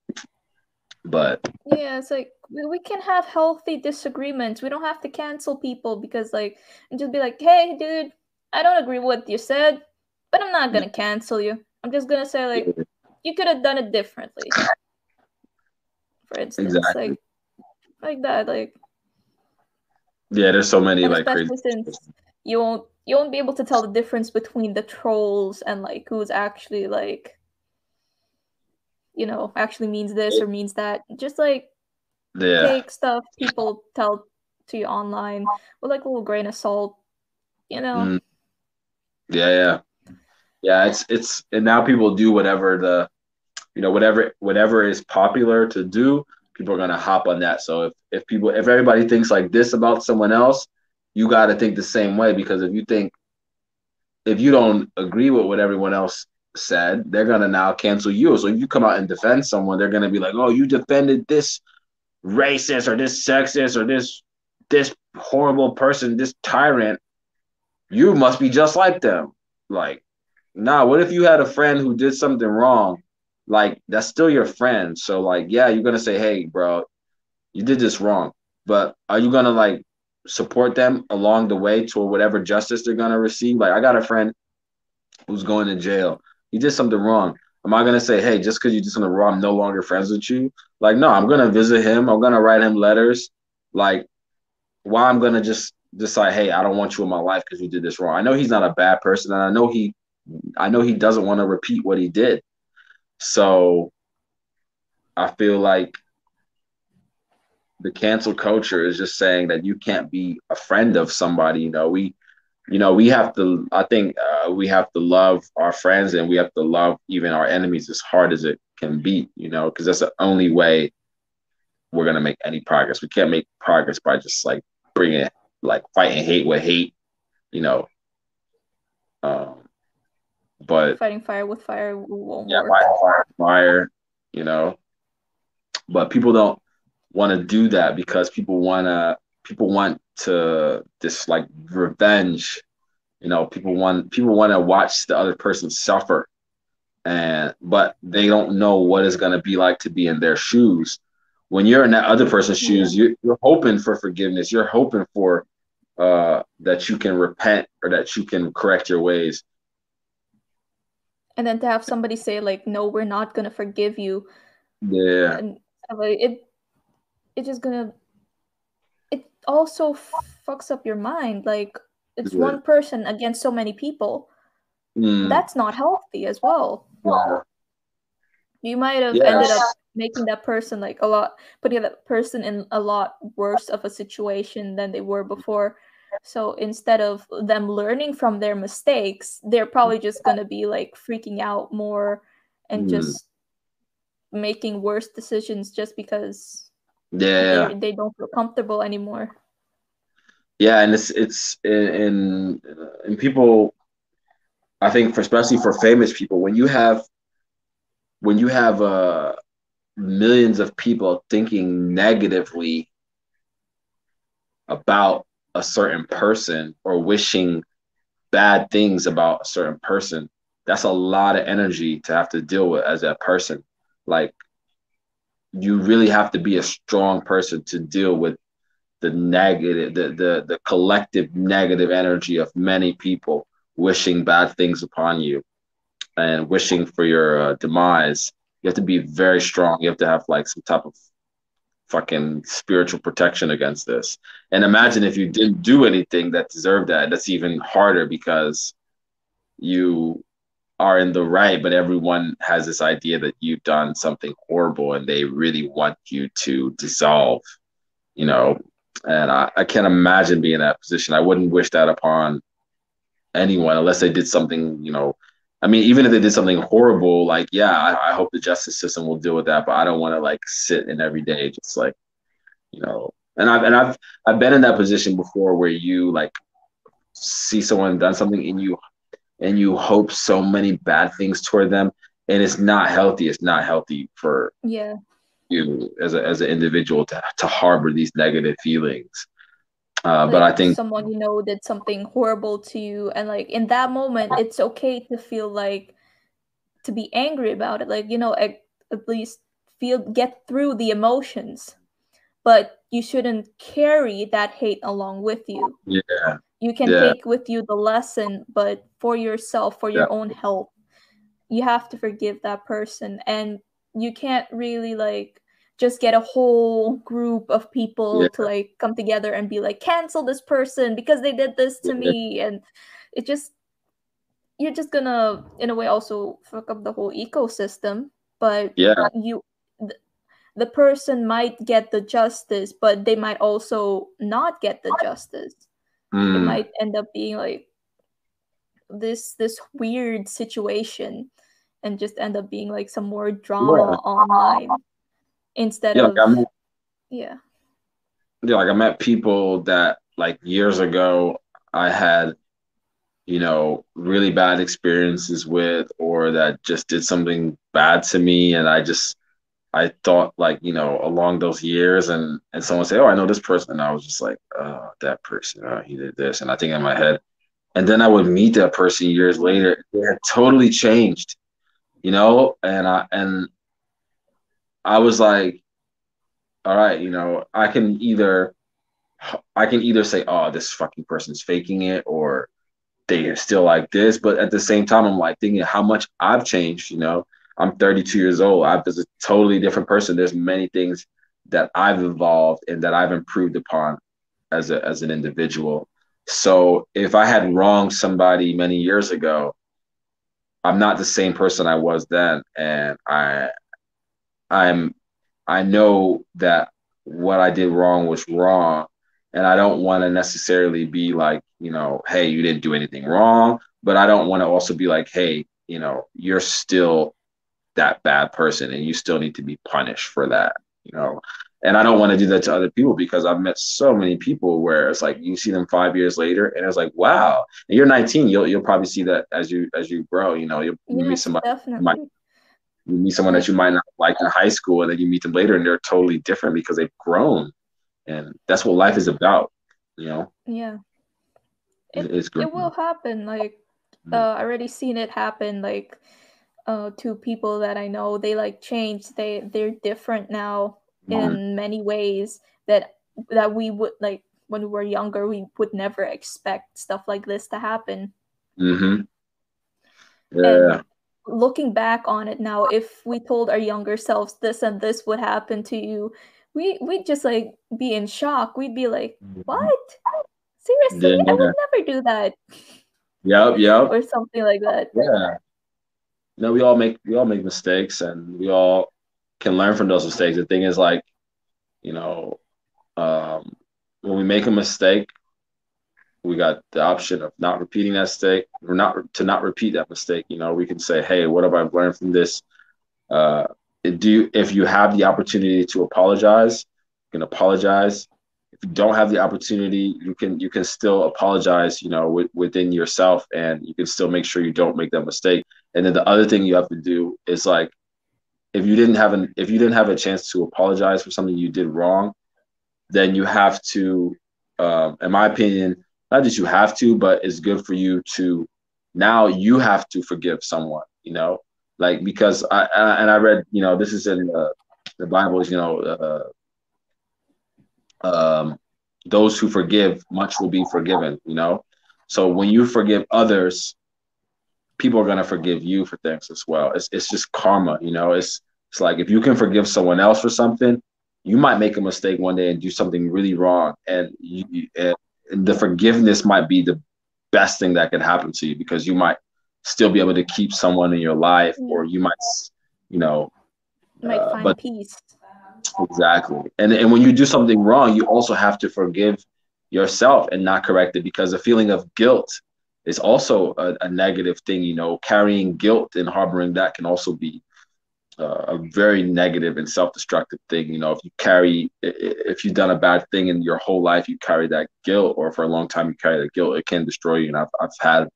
But yeah, it's like we can have healthy disagreements. We don't have to cancel people because like and just be like, hey dude, I don't agree with what you said, but I'm not gonna cancel you. I'm just gonna say like you could have done it differently. For instance, exactly. like like that. Like yeah, there's so many like crazy. Since you won't you won't be able to tell the difference between the trolls and like who's actually like you know actually means this or means that. Just like yeah. take stuff people tell to you online with like a little grain of salt. You know. Mm. Yeah, yeah, yeah. It's it's and now people do whatever the you know whatever whatever is popular to do people are gonna hop on that. So if if people if everybody thinks like this about someone else, you got to think the same way because if you think if you don't agree with what everyone else said, they're gonna now cancel you. So if you come out and defend someone, they're gonna be like, "Oh, you defended this racist or this sexist or this this horrible person, this tyrant. You must be just like them." Like, nah. What if you had a friend who did something wrong like that's still your friend. So like, yeah, you're gonna say, hey, bro, you did this wrong. But are you gonna like support them along the way to whatever justice they're gonna receive? Like I got a friend who's going to jail. He did something wrong. Am I gonna say, hey, just because you did something wrong, I'm no longer friends with you? Like, no, I'm gonna visit him. I'm gonna write him letters. Like, why I'm gonna just decide, hey, I don't want you in my life because you did this wrong. I know he's not a bad person, and I know he, I know he doesn't want to repeat what he did. So I feel like the cancel culture is just saying that you can't be a friend of somebody. You know, we, you know, we have to. I think uh, we have to love our friends and we have to love even our enemies as hard as it can be. You know, because that's the only way we're gonna make any progress. We can't make progress by just like bringing like fighting hate with hate. You know, um, but fighting fire with fire won't yeah, work. Fighting fire with fire, you know. But people don't want to do that because people want to people want to this like revenge. You know, people want people want to watch the other person suffer, and but they don't know what it's gonna be like to be in their shoes. When you're in that other person's shoes, you're, you're hoping for forgiveness. You're hoping for uh, that you can repent or that you can correct your ways and then to have somebody say like no we're not gonna forgive you yeah and like it it's just gonna it also fucks up your mind like it's yeah. one person against so many people mm. that's not healthy as well yeah. you might have ended up making that person like a lot putting that person in a lot worse of a situation than they were before so instead of them learning from their mistakes, they're probably just going to be like freaking out more and mm. just making worse decisions just because yeah they, they don't feel comfortable anymore. Yeah, and it's it's in in people I think for especially for famous people when you have when you have uh millions of people thinking negatively about a certain person or wishing bad things about a certain person, that's a lot of energy to have to deal with as that person. Like you really have to be a strong person to deal with the negative the, the the collective negative energy of many people wishing bad things upon you and wishing for your uh, demise. You have to be very strong. You have to have like some type of fucking spiritual protection against this. And imagine if you didn't do anything that deserved that. That's even harder because you are in the right but everyone has this idea that you've done something horrible and they really want you to dissolve you know and I, I can't imagine being in that position. I wouldn't wish that upon anyone unless they did something, you know. I mean, even if they did something horrible, like, yeah, I, I hope the justice system will deal with that, but I don't want to like sit in every day just like, you know. And I've and I've I've been in that position before where you like see someone done something and you and you hope so many bad things toward them and it's not healthy. It's not healthy for yeah you as a as an individual to to harbor these negative feelings. Uh, like but I think someone you know did something horrible to you, and like in that moment, it's okay to feel like to be angry about it. Like you know, at, at least feel get through the emotions, but you shouldn't carry that hate along with you. Yeah, you can yeah. take with you the lesson, but for yourself, for your yeah. own help you have to forgive that person, and you can't really like just get a whole group of people yeah. to like come together and be like cancel this person because they did this to me and it just you're just gonna in a way also fuck up the whole ecosystem but yeah you th- the person might get the justice but they might also not get the justice mm. it might end up being like this this weird situation and just end up being like some more drama yeah. online instead yeah, of like met, yeah yeah like i met people that like years ago i had you know really bad experiences with or that just did something bad to me and i just i thought like you know along those years and and someone say oh i know this person and i was just like oh that person oh, he did this and i think in my head and then i would meet that person years later they had totally changed you know and i and I was like, all right, you know, I can either I can either say, oh, this fucking person's faking it, or they are still like this. But at the same time, I'm like thinking how much I've changed. You know, I'm 32 years old. I'm just a totally different person. There's many things that I've evolved and that I've improved upon as a as an individual. So if I had wronged somebody many years ago, I'm not the same person I was then, and I I'm I know that what I did wrong was wrong. And I don't want to necessarily be like, you know, hey, you didn't do anything wrong. But I don't want to also be like, hey, you know, you're still that bad person and you still need to be punished for that, you know. And I don't want to do that to other people because I've met so many people where it's like you see them five years later and it's like, wow. And you're 19, you'll you'll probably see that as you as you grow, you know, you'll meet somebody definitely. Might, you meet someone that you might not like in high school and then you meet them later and they're totally different because they've grown and that's what life is about you know yeah it, it's it will happen like mm-hmm. uh, i already seen it happen like uh to people that i know they like changed they they're different now mm-hmm. in many ways that that we would like when we were younger we would never expect stuff like this to happen mm-hmm. yeah and looking back on it now, if we told our younger selves this and this would happen to you, we we'd just like be in shock. We'd be like, mm-hmm. "What? Seriously? Yeah. I would never do that." Yep, yep. or something like that. Yeah. No, we all make we all make mistakes, and we all can learn from those mistakes. The thing is, like, you know, um, when we make a mistake, we got the option of not repeating that mistake or not to not repeat that mistake. You know, we can say, hey, what have I learned from this? Uh, do you, if you have the opportunity to apologize, you can apologize. If you don't have the opportunity, you can you can still apologize. You know, w- within yourself, and you can still make sure you don't make that mistake. And then the other thing you have to do is like, if you didn't have an if you didn't have a chance to apologize for something you did wrong, then you have to, um, in my opinion, not that you have to, but it's good for you to now you have to forgive someone, you know, like because I, I and I read, you know, this is in the, the Bible, is you know, uh, um, those who forgive, much will be forgiven. You know, so when you forgive others, people are gonna forgive you for things as well. It's it's just karma. You know, it's it's like if you can forgive someone else for something, you might make a mistake one day and do something really wrong, and you, and the forgiveness might be the best thing that could happen to you because you might still be able to keep someone in your life, or you might, you know, You might uh, find but peace. exactly. And and when you do something wrong, you also have to forgive yourself and not correct it because the feeling of guilt is also a, a negative thing. You know, carrying guilt and harboring that can also be uh, a very negative and self-destructive thing. You know, if you carry, if you've done a bad thing in your whole life, you carry that guilt, or for a long time you carry that guilt, it can destroy you. And I've I've had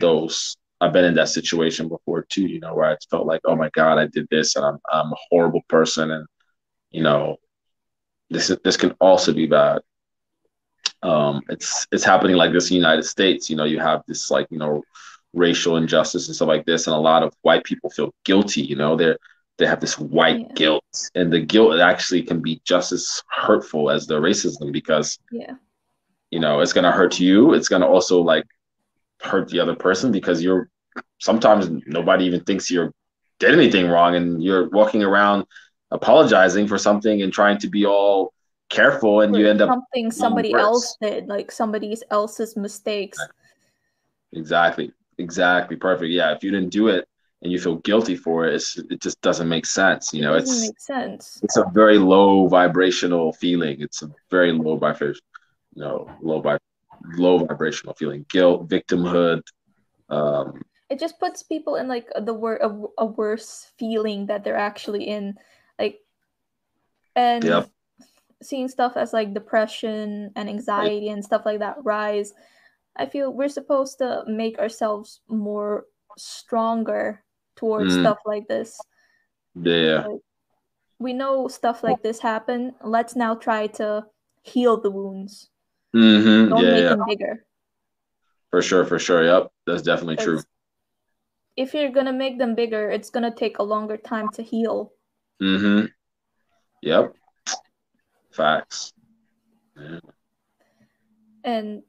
those. I've been in that situation before too. You know, where I felt like, oh my God, I did this, and I'm I'm a horrible person, and you know, this is, this can also be bad. Um, it's it's happening like this in the United States. You know, you have this like you know racial injustice and stuff like this, and a lot of white people feel guilty. You know, they're they have this white Yeah. guilt, and the guilt actually can be just as hurtful as the racism because Yeah. you know it's gonna hurt you. It's gonna also like hurt the other person because you're sometimes nobody even thinks you're did anything wrong, and you're walking around apologizing for something and trying to be all careful, and you end up something somebody worse. else did, like somebody else's mistakes. Exactly. Exactly. Perfect. Yeah. If you didn't do it and you feel guilty for it, it's, it just doesn't make sense. You know, it it's make sense. it's a very low vibrational feeling. It's a very low vibration, you know, low vi- low vibrational feeling. Guilt, victimhood. Um, It just puts people in like the wor- a, a worse feeling that they're actually in, like, and Yep. Seeing stuff as like depression and anxiety and stuff like that rise. I feel we're supposed to make ourselves more stronger towards Mm. stuff like this. yeah. We know stuff like this happen. Let's now try to heal the wounds. Mm-hmm. Don't Yeah. make Yeah. them bigger. For sure. For sure. Yep. That's definitely true. If you're gonna make them bigger, it's gonna take a longer time to heal. Mm hmm Yep. Facts. Yeah. And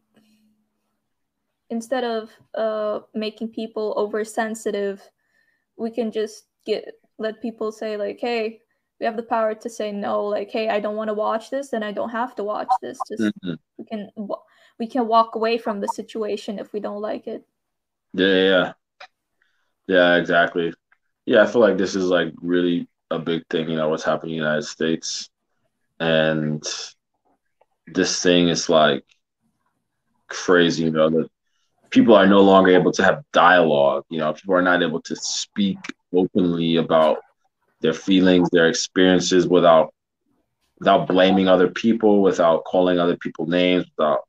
instead of uh making people oversensitive, we can just get let people say like, "Hey, we have the power to say no." Like, "Hey, I don't want to watch this, then I don't have to watch this." Just Mhm. we can we can walk away from the situation if we don't like it. Yeah, yeah. Yeah, exactly. Yeah, I feel like this is like really a big thing, you know, what's happening in the United States. And this thing is like crazy, you know, that people are no longer able to have dialogue, you know, people are not able to speak openly about their feelings, their experiences without without blaming other people, without calling other people names, without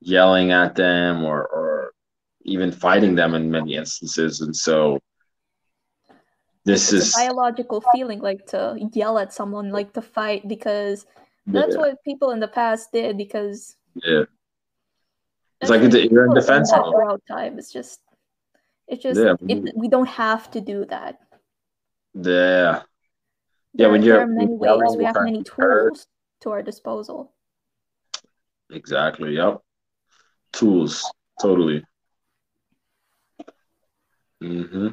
yelling at them or or even fighting them in many instances. And so this It's is a biological feeling, like to yell at someone, like to fight, because that's yeah, what people in the past did. Because yeah. It's like it's- you're in defense throughout time. It's just, it's just, Yeah, it, we don't have to do that. Yeah. Yeah, There, when you're are many ways. We have many tools to our disposal. Exactly. Yep. Tools. Totally. hmm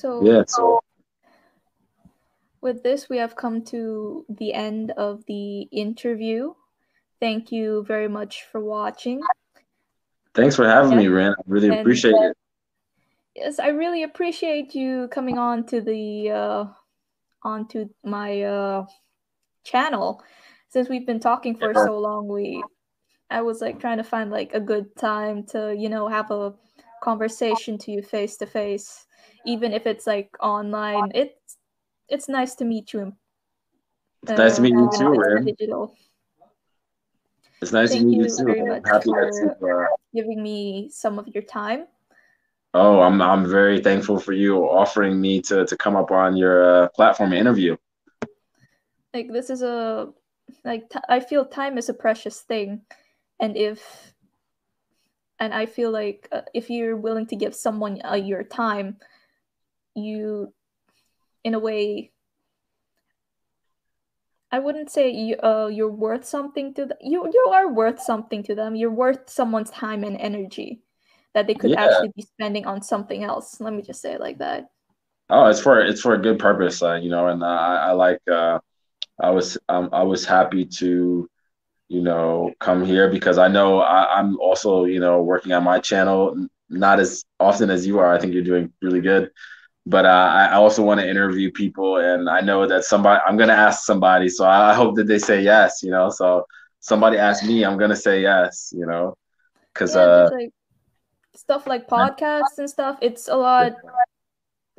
So Yeah. So with this, we have come to the end of the interview. Thank you very much for watching. thanks for having Yeah. me, Ren. I really And- appreciate it. Yes, I really appreciate you coming on to the uh, onto my uh, channel. Since we've been talking for Yeah. so long, we I was like trying to find like a good time to you know have a conversation to you face to face, even if it's like online. It's it's nice to meet you. It's nice to meet you too, it's Ren. Digital. It's nice Thank to meet you you too. very much happy for- uh, Giving me some of your time. oh, I'm I'm very thankful for you offering me to to come up on your uh, platform interview. like this is a like t- i feel time is a precious thing and if and i feel like uh, if you're willing to give someone uh, your time you in a way I wouldn't say you uh you're worth something to them. You you are worth something to them. You're worth someone's time and energy that they could Yeah. actually be spending on something else. Let me just say it like that. Oh, it's for it's for a good purpose, uh, you know, and uh, I, I like uh, I was um, I was happy to you know come here because I know I, I'm also you know working on my channel, not as often as you are. I think you're doing really good, but uh, I also want to interview people, and I know that somebody I'm gonna ask somebody, so I hope that they say yes, you know. So somebody ask me, I'm gonna say yes, you know, because Yeah, uh, like stuff like podcasts and stuff. It's a lot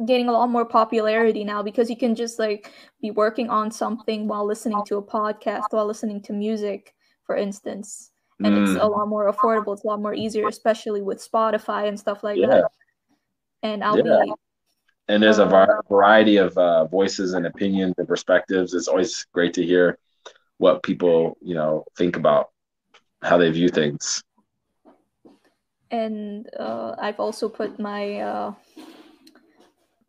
getting a lot more popularity now because you can just like be working on something while listening to a podcast, while listening to music, for instance. And it's a mm, lot more affordable. It's a lot more easier, especially with Spotify and stuff like yeah, that. And I'll yeah. be and there's a uh, var- variety of uh, voices and opinions and perspectives. It's always great to hear what people, you know, think about how they view things. and uh, I've also put my uh,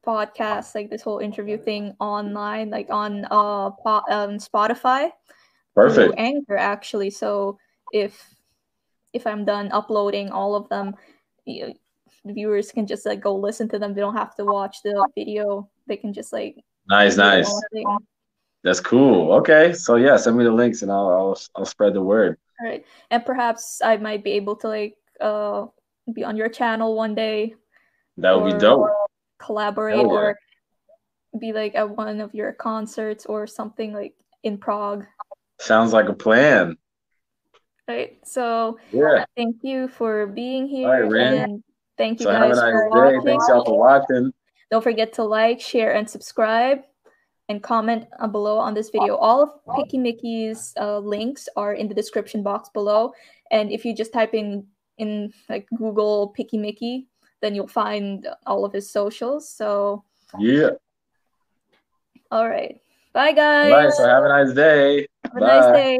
podcast, like this whole interview thing, online, like on uh po- um, Spotify Perfect. Anchor, actually. So if if I'm done uploading all of them, you, the viewers can just like go listen to them. They don't have to watch the video. They can just like Nice, nice. That's cool. Okay, so yeah, send me the links and I'll I'll, I'll spread the word. All right, and perhaps I might be able to like uh be on your channel one day That would be dope. collaborate or be like at one of your concerts or something like in Prague. Sounds like a plan. Right. So Yeah. thank you for being here Rin. and thank you So have a guys nice for day. watching. Thanks y'all for watching. Don't forget to like, share, and subscribe and comment uh, below on this video. All of Picky Mickey's uh, links are in the description box below. And if you just type in in like Google Picky Mickey, then you'll find all of his socials. So Yeah. all right. Bye All right. guys. So have a nice day. Have a nice day.